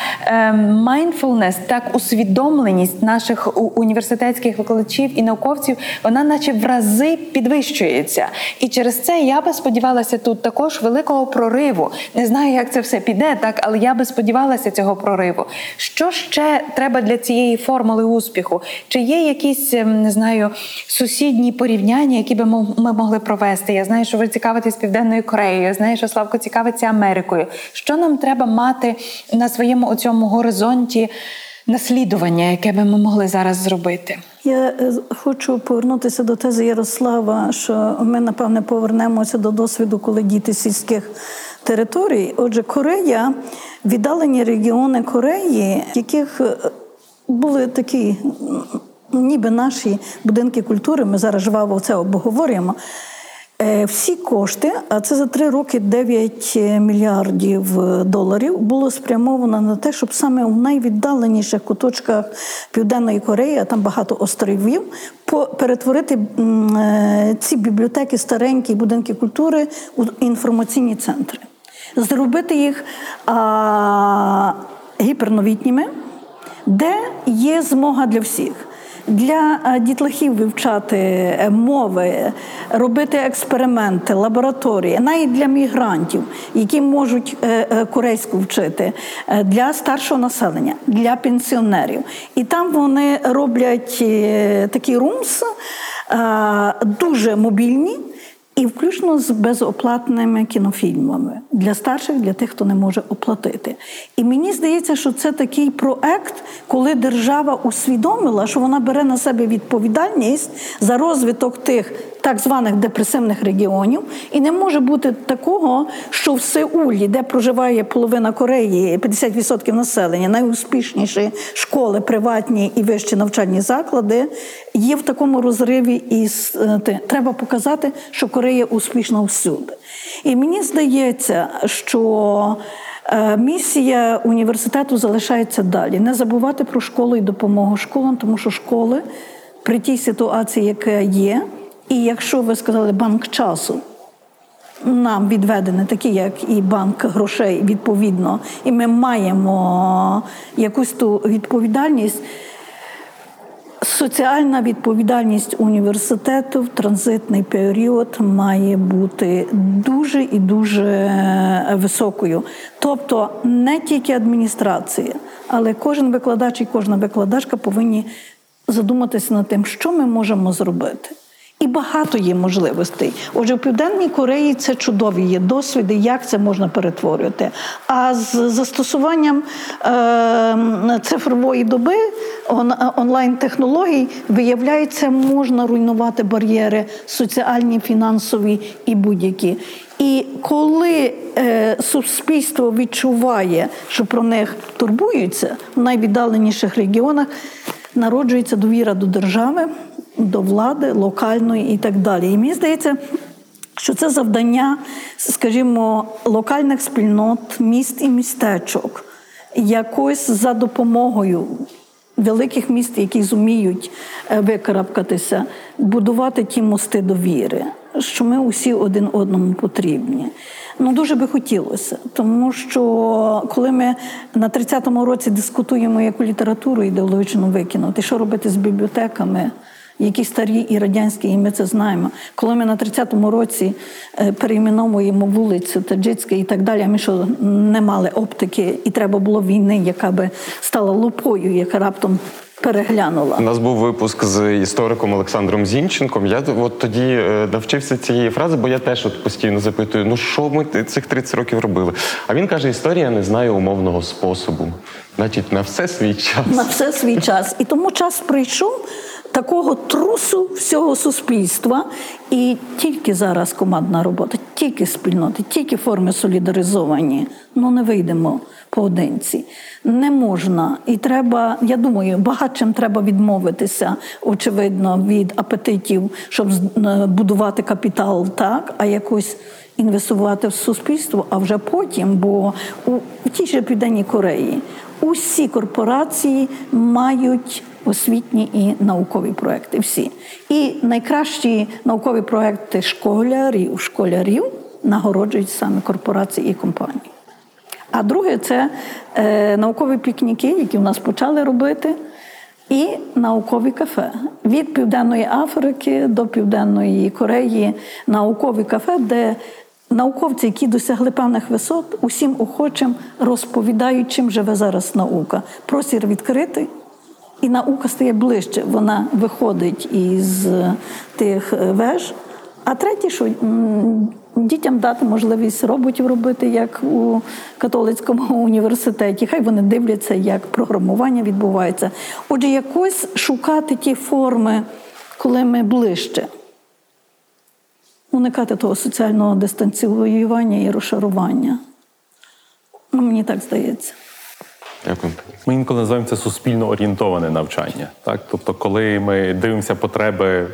майндфулнес, так усвідомленість наших університетських викладачів і науковців, вона наче в рази підвищується. І через це я би сподівалася тут також великого прориву. Не знаю, як це все піде, так але я би сподівалася цього прориву. Що ще треба для цієї формули успіху? Чи є якісь ем, не знаю сусідні порівняння, які би ми могли провести? Я знаю, що ви цікавитесь Південною Кореєю. Знаю, що Славко цікавиться Америкою. Що нам треба мати на своєму оцьому горизонті наслідування, яке би ми могли зараз зробити? Я е, хочу повернутися до тези Ярослава, що ми напевне повернемося до досвіду, коли діти сільських територій. Отже, Корея, віддалені регіони Кореї, яких е, були такі, ніби наші будинки культури. Ми зараз жваво це обговорюємо. Е, Всі кошти, а це за три роки 9 мільярдів е, доларів, було спрямовано на те, щоб саме в найвіддаленіших куточках Південної Кореї, а там багато островів, перетворити е, ці бібліотеки, старенькі будинки культури у інформаційні центри, зробити їх гіперновітніми, де є змога для всіх. Для е, дітлахів вивчати е, мови, робити експерименти, лабораторії, навіть для мігрантів, які можуть е, корейську вчити, для старшого населення, для пенсіонерів. І там вони роблять такі румс, дуже мобільні. І включно з безоплатними кінофільмами для старших, для тих, хто не може оплатити. І мені здається, що це такий проект, коли держава усвідомила, що вона бере на себе відповідальність за розвиток тих так званих депресивних регіонів, і не може бути такого, що в Сеулі, де проживає половина Кореї, 50% населення, найуспішніші школи, приватні і вищі навчальні заклади, є в такому розриві із е, треба показати, що Корея успішна всюди. І мені здається, що е, місія університету залишається далі. Не забувати про школу і допомогу школам, тому що школи при тій ситуації, яка є, і якщо ви сказали банк часу. Нам відведений такий, як і банк грошей, відповідно, і ми маємо якусь ту відповідальність. Соціальна відповідальність університету в транзитний період має бути дуже і дуже високою. Тобто не тільки адміністрація, але кожен викладач і кожна викладачка повинні задуматися над тим, що ми можемо зробити. І багато є можливостей. Отже, в Південній Кореї це чудові є досвіди, як це можна перетворювати. А з застосуванням е, цифрової доби он, онлайн-технологій, виявляється, можна руйнувати бар'єри соціальні, фінансові і будь-які. І коли е, суспільство відчуває, що про них турбуються в найвіддаленіших регіонах, народжується довіра до держави до влади локальної і так далі. І мені здається, що це завдання, скажімо, локальних спільнот, міст і містечок, якось за допомогою. Великих міст, які зуміють е, викарабкатися, будувати ті мости довіри, що ми усі один одному потрібні. Ну дуже би хотілося, тому що коли ми на 30-му році дискутуємо, яку літературу ідеологічно викинути, що робити з бібліотеками які старі і радянські, і ми це знаємо. Коли ми на 30-му році е, перейменовуємо вулицю Таджицьке і так далі, ми що не мали оптики, і треба було війни, яка би стала лупою, яка раптом. Переглянула у нас був випуск з істориком Олександром Зінченком. Я от тоді е, навчився цієї фрази, бо я теж от постійно запитую: ну що ми цих 30 років робили? А він каже: історія не знає умовного способу, значить, на все свій час. На все свій час. І тому час прийшов такого трусу всього суспільства. І тільки зараз командна робота, тільки спільноти, тільки форми солідаризовані. Ну не вийдемо поодинці. Не можна. І треба, я думаю, багатшим треба відмовитися, очевидно, від апетитів, щоб будувати капітал, так, а якось. Інвестувати в суспільство, а вже потім, бо у тій же Південній Кореї усі корпорації мають освітні і наукові проекти. Всі. І найкращі наукові проекти школярів, школярів нагороджують саме корпорації і компанії. А друге це е, наукові пікніки, які в нас почали робити, і наукові кафе. Від Південної Африки до Південної Кореї наукові кафе, де науковці, які досягли певних висот, усім охочим розповідають, чим живе зараз наука. Простір відкритий. І наука стає ближче, вона виходить із тих е, веж. А третє, що дітям дати можливість роботів робити, як у католицькому університеті. Хай вони дивляться, як програмування відбувається. Отже, якось шукати ті форми, коли ми ближче, уникати того соціального дистанціювання і розшарування. Ну, Мені так здається. Дякую. Ми інколи називаємо це суспільно орієнтоване навчання. Так? Тобто, коли ми дивимося потреби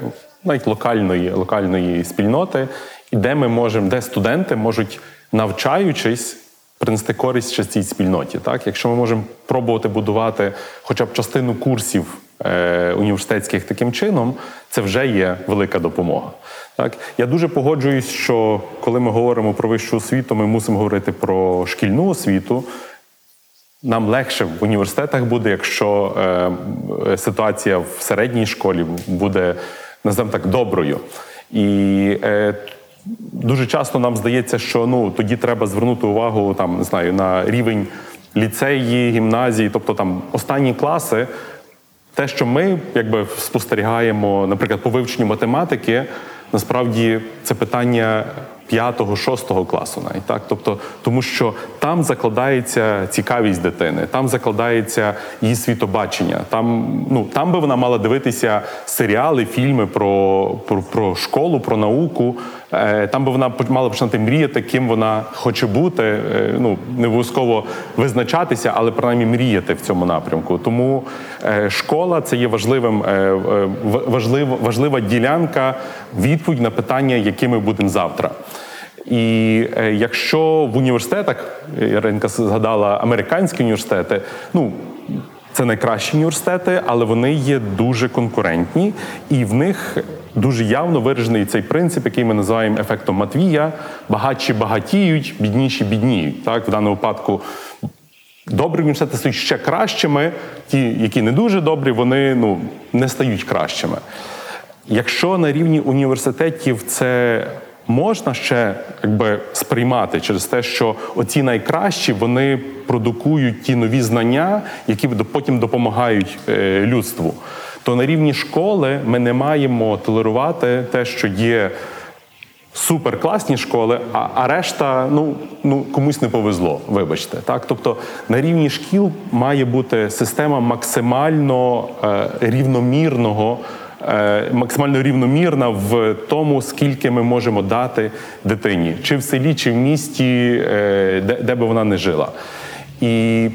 навіть локальної локальної спільноти, і де ми можемо, де студенти можуть, навчаючись, принести користь ще цій спільноті. Так? Якщо ми можемо пробувати будувати хоча б частину курсів е, університетських таким чином, це вже є велика допомога. Так? Я дуже погоджуюсь, що коли ми говоримо про вищу освіту, ми мусимо говорити про шкільну освіту. Нам легше в університетах буде, якщо е, ситуація в середній школі буде, називаємо так, доброю. І е, дуже часто нам здається, що ну тоді треба звернути увагу там, не знаю, на рівень ліцеї, гімназії, тобто там останні класи. Те, що ми якби спостерігаємо, наприклад, по вивченню математики, насправді це питання 5-6 класу, навіть так. Тобто, тому що там закладається цікавість дитини, там закладається її світобачення. Там ну там би вона мала дивитися серіали, фільми про, про, про школу, про науку. Е, Там би вона мала починати мріяти, ким вона хоче бути. Е, Ну не обов'язково визначатися, але принаймні мріяти в цьому напрямку. Тому е, школа це є важливим важлива, важлива ділянка відповідь на питання, які ми будемо завтра. І якщо в університетах Яринка згадала американські університети, ну це найкращі університети, але вони є дуже конкурентні, і в них дуже явно виражений цей принцип, який ми називаємо ефектом Матвія: багатші багатіють, бідніші бідніють. Так, в даному випадку. Добрі університети стають ще кращими, ті, які не дуже добрі, вони ну, не стають кращими. Якщо на рівні університетів це можна ще якби сприймати через те, що оці найкращі вони продукують ті нові знання, які потім допомагають е, людству, то на рівні школи ми не маємо толерувати те, що є суперкласні школи, а, а решта ну, ну комусь не повезло, вибачте. Так? Тобто на рівні шкіл має бути система максимально е, рівномірного. е, Максимально рівномірна в тому, скільки ми можемо дати дитині, чи в селі, чи в місті, е, де, де би вона не жила. І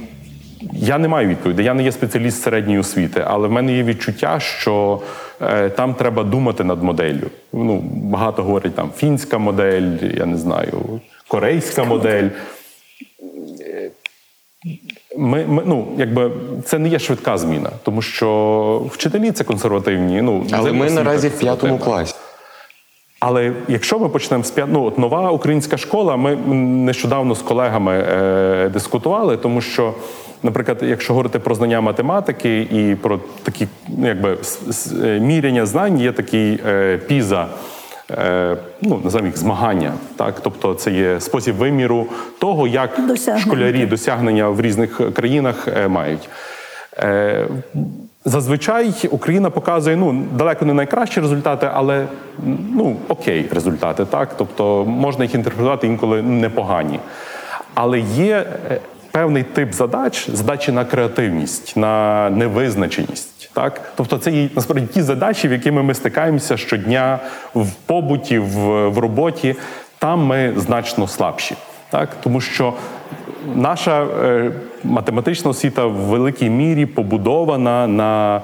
я не маю відповіді. Я не є спеціаліст середньої освіти, але в мене є відчуття, що е, там треба думати над моделлю. Ну, багато говорять там фінська модель, я не знаю, корейська модель. Ми, ми, ну, якби це не є швидка зміна, тому що вчителі це консервативні. Ну, Але ми наразі в п'ятому класі. Але якщо ми почнемо з ну, от нова українська школа, ми нещодавно з колегами е, дискутували, тому що, наприклад, якщо говорити про знання математики і про такі ну, якби е, міряння знань, є такий е, піза. Е, ну, називаємо їх змагання, так тобто це є спосіб виміру того, як Досягнення. школярі досягнення в різних країнах е, мають. Е, Зазвичай Україна показує ну далеко не найкращі результати, але ну окей, результати, так тобто можна їх інтерпретувати інколи непогані. Але є певний тип задач, задачі на креативність, на невизначеність. Так, тобто це є насправді ті задачі, в якими ми стикаємося щодня в побуті, в, в роботі. Там ми значно слабші, так тому що наша е, математична освіта в великій мірі побудована на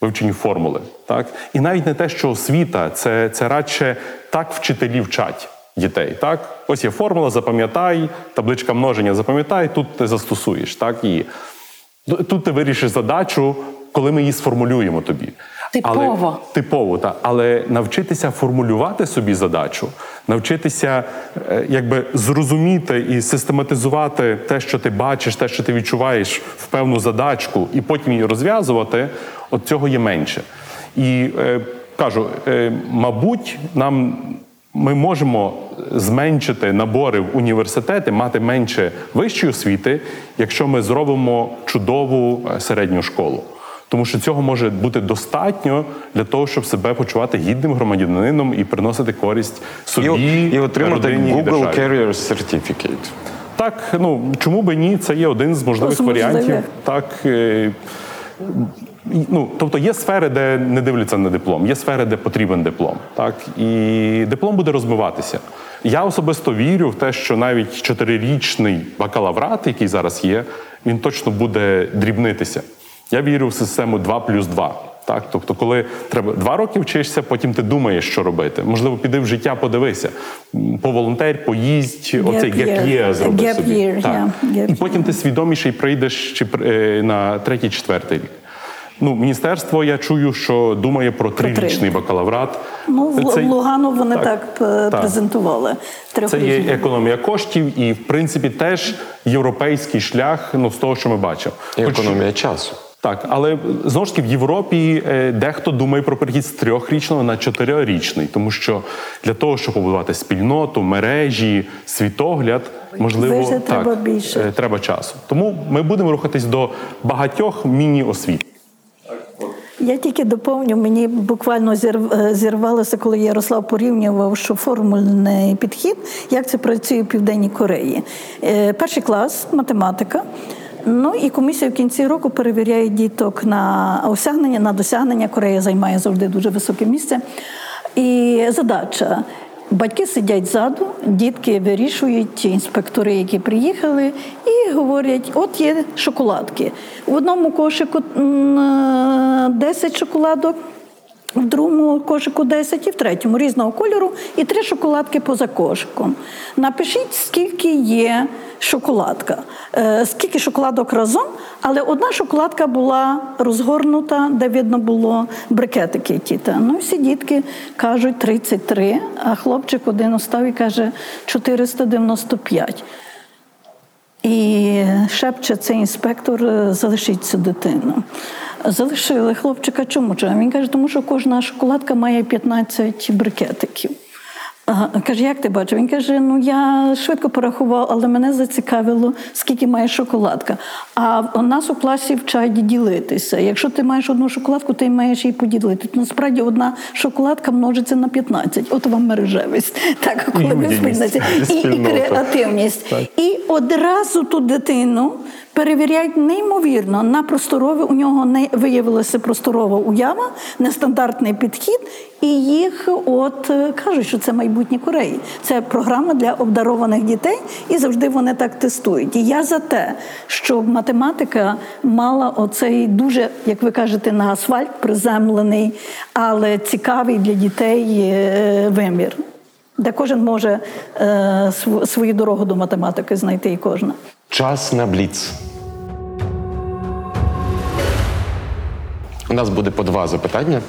вивченні формули. Так? І навіть не те, що освіта, це, це радше так вчителі вчать дітей. Так? Ось є формула, запам'ятай, табличка множення запам'ятай, тут ти застосуєш так, її. Тут ти вирішиш задачу, коли ми її сформулюємо тобі. Типово. Але, типово, так. Але навчитися формулювати собі задачу, навчитися е, якби зрозуміти і систематизувати те, що ти бачиш, те, що ти відчуваєш в певну задачку, і потім її розв'язувати, от цього є менше. І е, кажу, е, мабуть, нам. Ми можемо зменшити набори в університети, мати менше вищої освіти, якщо ми зробимо чудову е, середню школу. Тому що цього може бути достатньо для того, щоб себе почувати гідним громадянином і приносити користь собі І, і отримати родині, Google державі. Career Certificate. Так, ну чому би ні? Це є один з можливих З можливих. варіантів. Так. Ну, тобто є сфери, де не дивляться на диплом, є сфери, де потрібен диплом. Так? І диплом буде розмиватися. Я особисто вірю в те, що навіть чотирирічний бакалаврат, який зараз є, він точно буде дрібнитися. Я вірю в систему 2 плюс 2. Так, тобто, коли треба два роки вчишся, потім ти думаєш, що робити. Можливо, піди в життя, подивися. Поволонтер, поїздь, оцей year зроби Gap собі. year, так. yeah, І потім ти свідоміший прийдеш чи, е, на третій, четвертий рік. Ну, міністерство, я чую, що думає про три. трирічний бакалаврат. Ну, в Це- Лугану вони так, е, так. презентували. Це є економія коштів і, в принципі, теж європейський шлях ну, з того, що ми бачимо. І Хоч- економія часу. Так, але знову ж таки в Європі е, дехто думає про перехід з трьохрічного на чотирирічний, тому що для того, щоб побудувати спільноту, мережі, світогляд, можливо, так, треба більше. е, треба часу. Тому ми будемо рухатись до багатьох міні-освіт. Я тільки доповню, мені буквально е, зірвалося, коли Ярослав порівнював, що формульний підхід, як це працює в Південній Кореї. Е, Перший клас, математика. Ну і комісія в кінці року перевіряє діток на осягнення, на досягнення. Корея займає завжди дуже високе місце. І задача. Батьки сидять ззаду, дітки вирішують, інспектори, які приїхали, і говорять: от є шоколадки. В одному кошику м, е, 10 шоколадок, в другому кошику 10 і в третьому різного кольору, і три шоколадки поза кошиком. Напишіть, скільки є шоколадка, е, скільки шоколадок разом, але одна шоколадка була розгорнута, де видно було брикетики тіта. Ну, всі дітки кажуть 33, а хлопчик один остав і каже 495. І шепче цей інспектор, «Е, залишіть цю дитину. Залишили хлопчика. Чому? Чому? Він каже, тому що кожна шоколадка має 15 брикетиків. Каже, як ти бачив? Він каже: ну я швидко порахував, але мене зацікавило, скільки має шоколадка. А у нас у класі вчать ділитися. Якщо ти маєш одну шоколадку, ти маєш її поділити. Насправді одна шоколадка множиться на 15. От вам мережевість. Так, коли ви І, і креативність. І одразу ту дитину перевіряють неймовірно на просторове. У нього не виявилася просторова уява, нестандартний підхід, і їх от е, кажуть, що це майбутнє Кореї. Це програма для обдарованих дітей, і завжди вони так тестують. І я за те, щоб математика мала оцей дуже, як ви кажете, на асфальт приземлений, але цікавий для дітей е, вимір. Де кожен може е, свою дорогу до математики знайти і кожна. Час на бліц. У нас буде по два запитання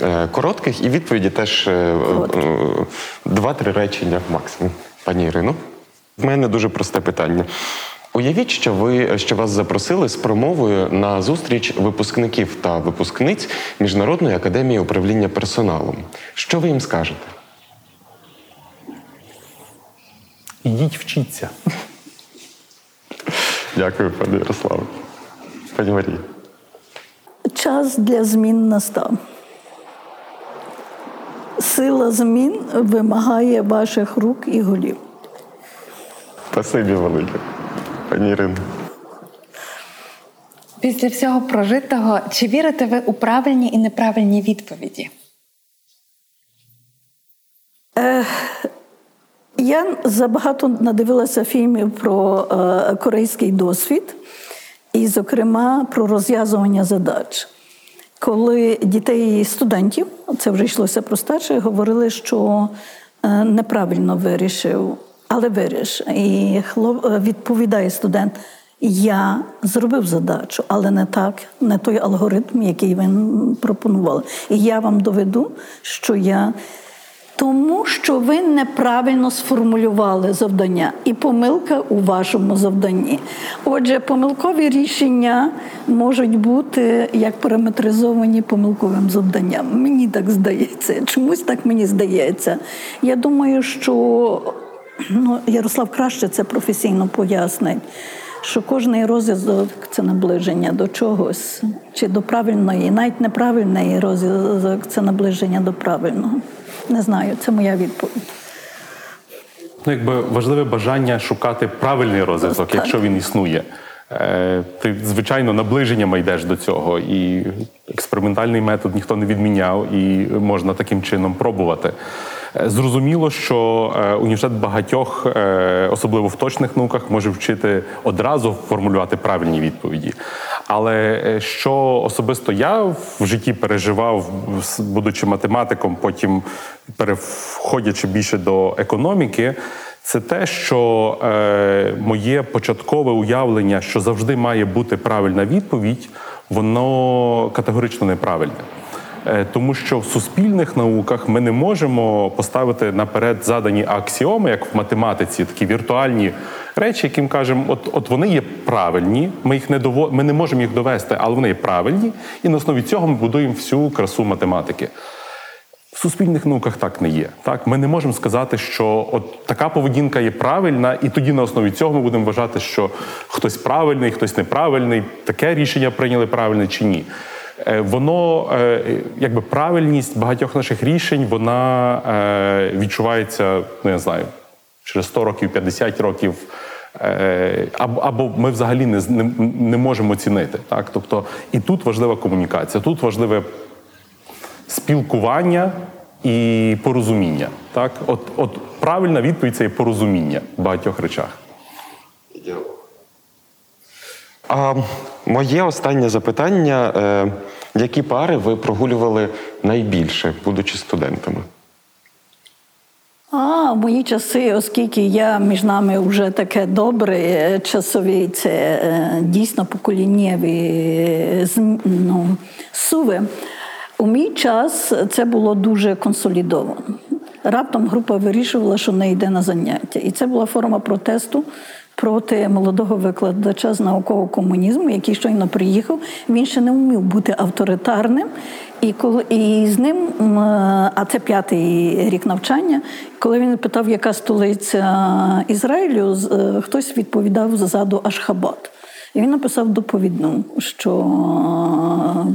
е, коротких і відповіді теж е, е, два-три речення максимум. Пані Ірино, в мене дуже просте питання. Уявіть, що ви що вас запросили з промовою на зустріч випускників та випускниць Міжнародної академії управління персоналом. Що ви їм скажете? Ідіть вчіться. Дякую, пане Ярославе. Пані Марія. Час для змін настав. Сила змін вимагає ваших рук і голів. Спасибі велике. Пані Ірино. Після всього прожитого, чи вірите ви у правильні і неправильні відповіді? Я забагато надивилася фільмів про е, корейський досвід, і, зокрема, про розв'язування задач. Коли дітей і студентів, це вже йшлося про старших, говорили, що е, неправильно вирішив, але виріш. І е, відповідає студент: я зробив задачу, але не так, не той алгоритм, який ви пропонували. І я вам доведу, що я. Тому що ви неправильно сформулювали завдання, і помилка у вашому завданні. Отже, помилкові рішення можуть бути як параметризовані помилковим завданням. Мені так здається. Чомусь так мені здається. Я думаю, що ну, Ярослав краще це професійно пояснить. Що кожний розв'язок це наближення до чогось, чи до правильної, навіть неправильний розв'язок це наближення до правильного. Не знаю, це моя відповідь. Ну, якби важливе бажання шукати правильний розвиток, Так. якщо він існує. Е, Ти, звичайно, наближеннями йдеш до цього, і експериментальний метод ніхто не відміняв, і можна таким чином пробувати. Е, Зрозуміло, що е, університет багатьох, е, особливо в точних науках, може вчити одразу формулювати правильні відповіді. Але що особисто я в житті переживав, будучи математиком, потім переходячи більше до економіки, Це те, що е, моє початкове уявлення, що завжди має бути правильна відповідь, воно категорично неправильне. Е, Тому що в суспільних науках ми не можемо поставити наперед задані аксіоми, як в математиці, такі віртуальні речі, яким кажемо, от от вони є правильні, ми їх не дово... ми не можемо їх довести, але вони є правильні, і на основі цього ми будуємо всю красу математики. В суспільних науках так не є. Так, ми не можемо сказати, що от така поведінка є правильна, і тоді на основі цього ми будемо вважати, що хтось правильний, хтось неправильний, таке рішення прийняли правильне чи ні. Е, Воно, е, якби правильність багатьох наших рішень, вона е, відчувається, ну я знаю, через 100 років, 50 років. Або, або ми взагалі не, не, не можемо оцінити. Так? Тобто, і тут важлива комунікація, тут важливе спілкування і порозуміння. Так? От, от правильна відповідь це є порозуміння в багатьох речах. А моє останнє запитання: е, які пари ви прогулювали найбільше, будучи студентами? А мої часи, оскільки я між нами вже таке добре е, часові, це е, дійсно поколіннєві е, ну, суви. У мій час це було дуже консолідовано. Раптом група вирішувала, що не йде на заняття. І це була форма протесту проти молодого викладача з наукового комунізму, який щойно приїхав. Він ще не вмів бути авторитарним. І коли і з ним, а це п'ятий рік навчання, коли він питав, яка столиця Ізраїлю, е, хтось відповідав ззаду Ашхабад. І він написав доповідну, що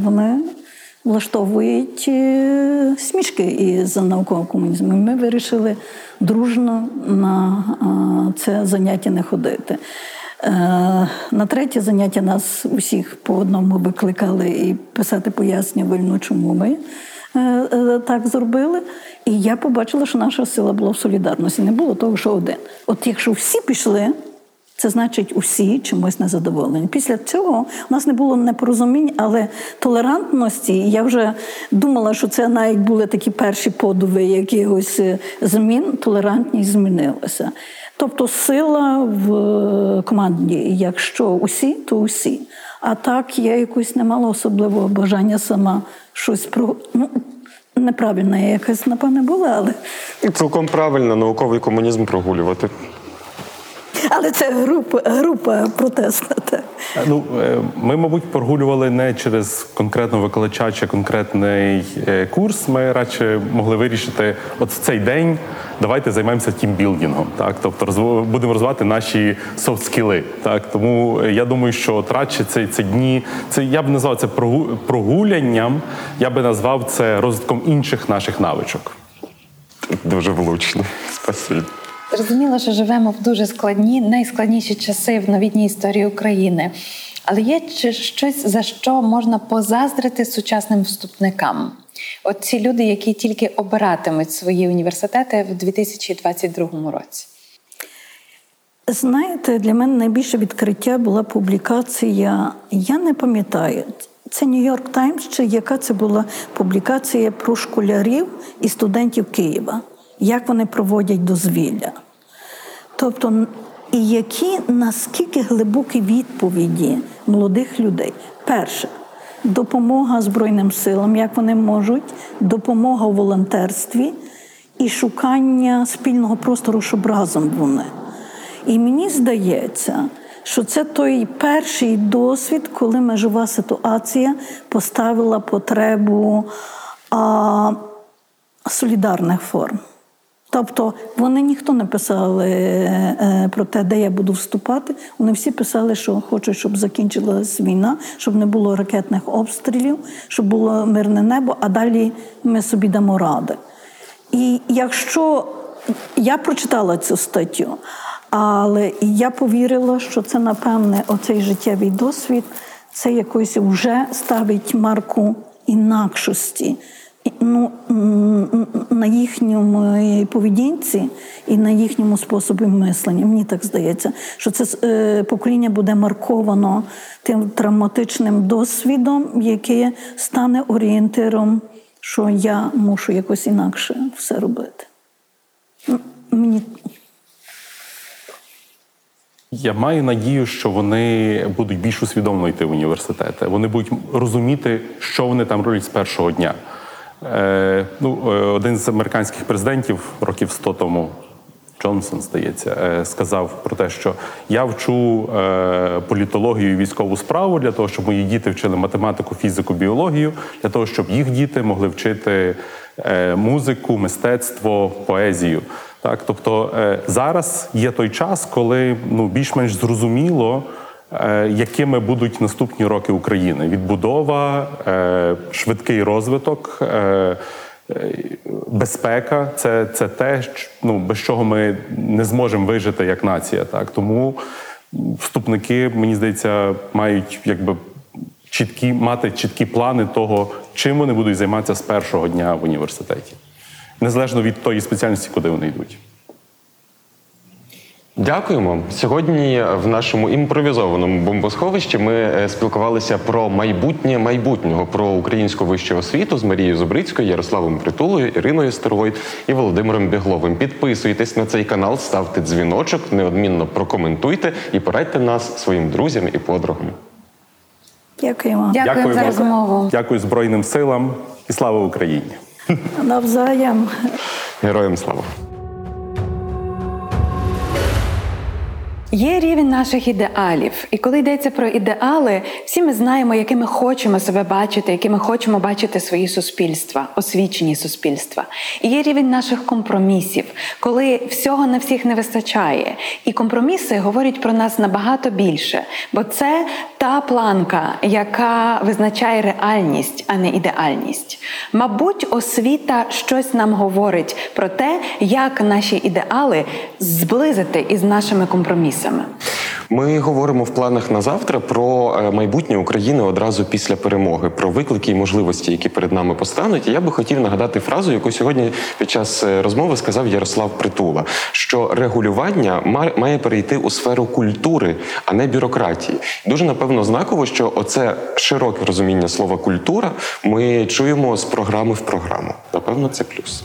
вони влаштовують е, смішки із наукового комунізму. І Ми вирішили дружно на е, це заняття не ходити. Е, На третє заняття нас усіх по одному викликали і писати пояснювальну, чому ми так зробили. І я побачила, що наша сила була в солідарності. Не було того, що один. От якщо всі пішли, це значить, усі чимось незадоволені. Після цього у нас не було непорозумінь, але толерантності. Я вже думала, що це навіть були такі перші подуви якихось е, змін. Толерантність змінилася. Тобто сила в е, команді. Якщо усі, то усі. А так я якось не мала особливого бажання сама щось про. Ну, неправильно якась, напевне, була, але, Цілком правильно науковий комунізм прогулювати. Але це група, група протестна. Так. Е, Ну, е, ми, мабуть, прогулювали не через конкретного викладача чи конкретний е, курс. Ми радше могли вирішити, от в цей день давайте займемося тімбілдингом. Так, тобто розв- будемо розвивати наші софт-скіли. Так, тому я думаю, що от радше це, це дні, це я б назвав це прогу- прогулянням, я би назвав це розвитком інших наших навичок. Дуже влучно. Спасибі. Зрозуміло, що живемо в дуже складні, найскладніші часи в новітній історії України. Але є щось, за що можна позаздрити сучасним вступникам? От ці люди, які тільки обиратимуть свої університети в 2022 році. Знаєте, для мене найбільше відкриття була публікація. Я не пам'ятаю, це Нью-Йорк Таймс, чи яка це була публікація про школярів і студентів Києва, як вони проводять дозвілля. Тобто, і які наскільки глибокі відповіді молодих людей. Перше, допомога Збройним силам, як вони можуть, допомога у волонтерстві і шукання спільного простору, щоб разом вони. І мені здається, що це той перший досвід, коли межова ситуація поставила потребу а, солідарних форм. Тобто вони ніхто не писали е, про те, де я буду вступати. Вони всі писали, що хочуть, щоб закінчилась війна, щоб не було ракетних обстрілів, щоб було мирне небо, а далі ми собі дамо ради. І якщо я прочитала цю статтю, але я повірила, що це, напевне, оцей життєвий досвід, це якось вже ставить марку інакшості. Ну, на їхньому поведінці і на їхньому способі мислення. Мені так здається, що це е, покоління буде марковано тим травматичним досвідом, яке стане орієнтиром, що я мушу якось інакше все робити. Мені Я маю надію, що вони будуть більш усвідомлено йти в університети. Вони будуть розуміти, що вони там роблять з першого дня. Е, ну, е, один з американських президентів років 100 тому, Джонсон, здається, е, сказав про те, що я вчу політологію і військову справу для того, щоб мої діти вчили математику, фізику, біологію, для того, щоб їх діти могли вчити музику, мистецтво, поезію. Так, тобто зараз є той час, коли ну більш-менш зрозуміло, якими будуть наступні роки України: відбудова, е, швидкий розвиток. Е, е, Безпека це, це те, ну, без чого ми не зможемо вижити як нація. Так тому вступники, мені здається, мають якби чіткі мати чіткі плани того, чим вони будуть займатися з першого дня в університеті, незалежно від тої спеціальності, куди вони йдуть. Дякуємо. Сьогодні в нашому імпровізованому бомбосховищі ми е, спілкувалися про майбутнє майбутнього, про українську вищу освіту з Марією Зубрицькою, Ярославом Притулою, Іриною Старовою і Володимиром Бігловим. Підписуйтесь на цей канал, ставте дзвіночок, неодмінно прокоментуйте і порадьте нас своїм друзям і подругам. Дякуємо. Дякуємо за розмову. Дякую Збройним силам і слава Україні! Навзаєм. Героям слава! Є рівень наших ідеалів, і коли йдеться про ідеали, всі ми знаємо, якими хочемо себе бачити, якими хочемо бачити свої суспільства, освічені суспільства. І є рівень наших компромісів, коли всього на всіх не вистачає. І компроміси говорять про нас набагато більше, бо це та планка, яка визначає реальність, а не ідеальність. Мабуть, освіта щось нам говорить про те, як наші ідеали зблизити із нашими компромісами. Ми говоримо в планах на завтра про е, майбутнє України одразу після перемоги, про виклики і можливості, які перед нами постануть. І я би хотів нагадати фразу, яку сьогодні під час е, розмови сказав Ярослав Притула: що регулювання ма- має перейти у сферу культури, а не бюрократії. Дуже напевно знаково, що оце широке розуміння слова культура ми чуємо з програми в програму. Напевно, це плюс.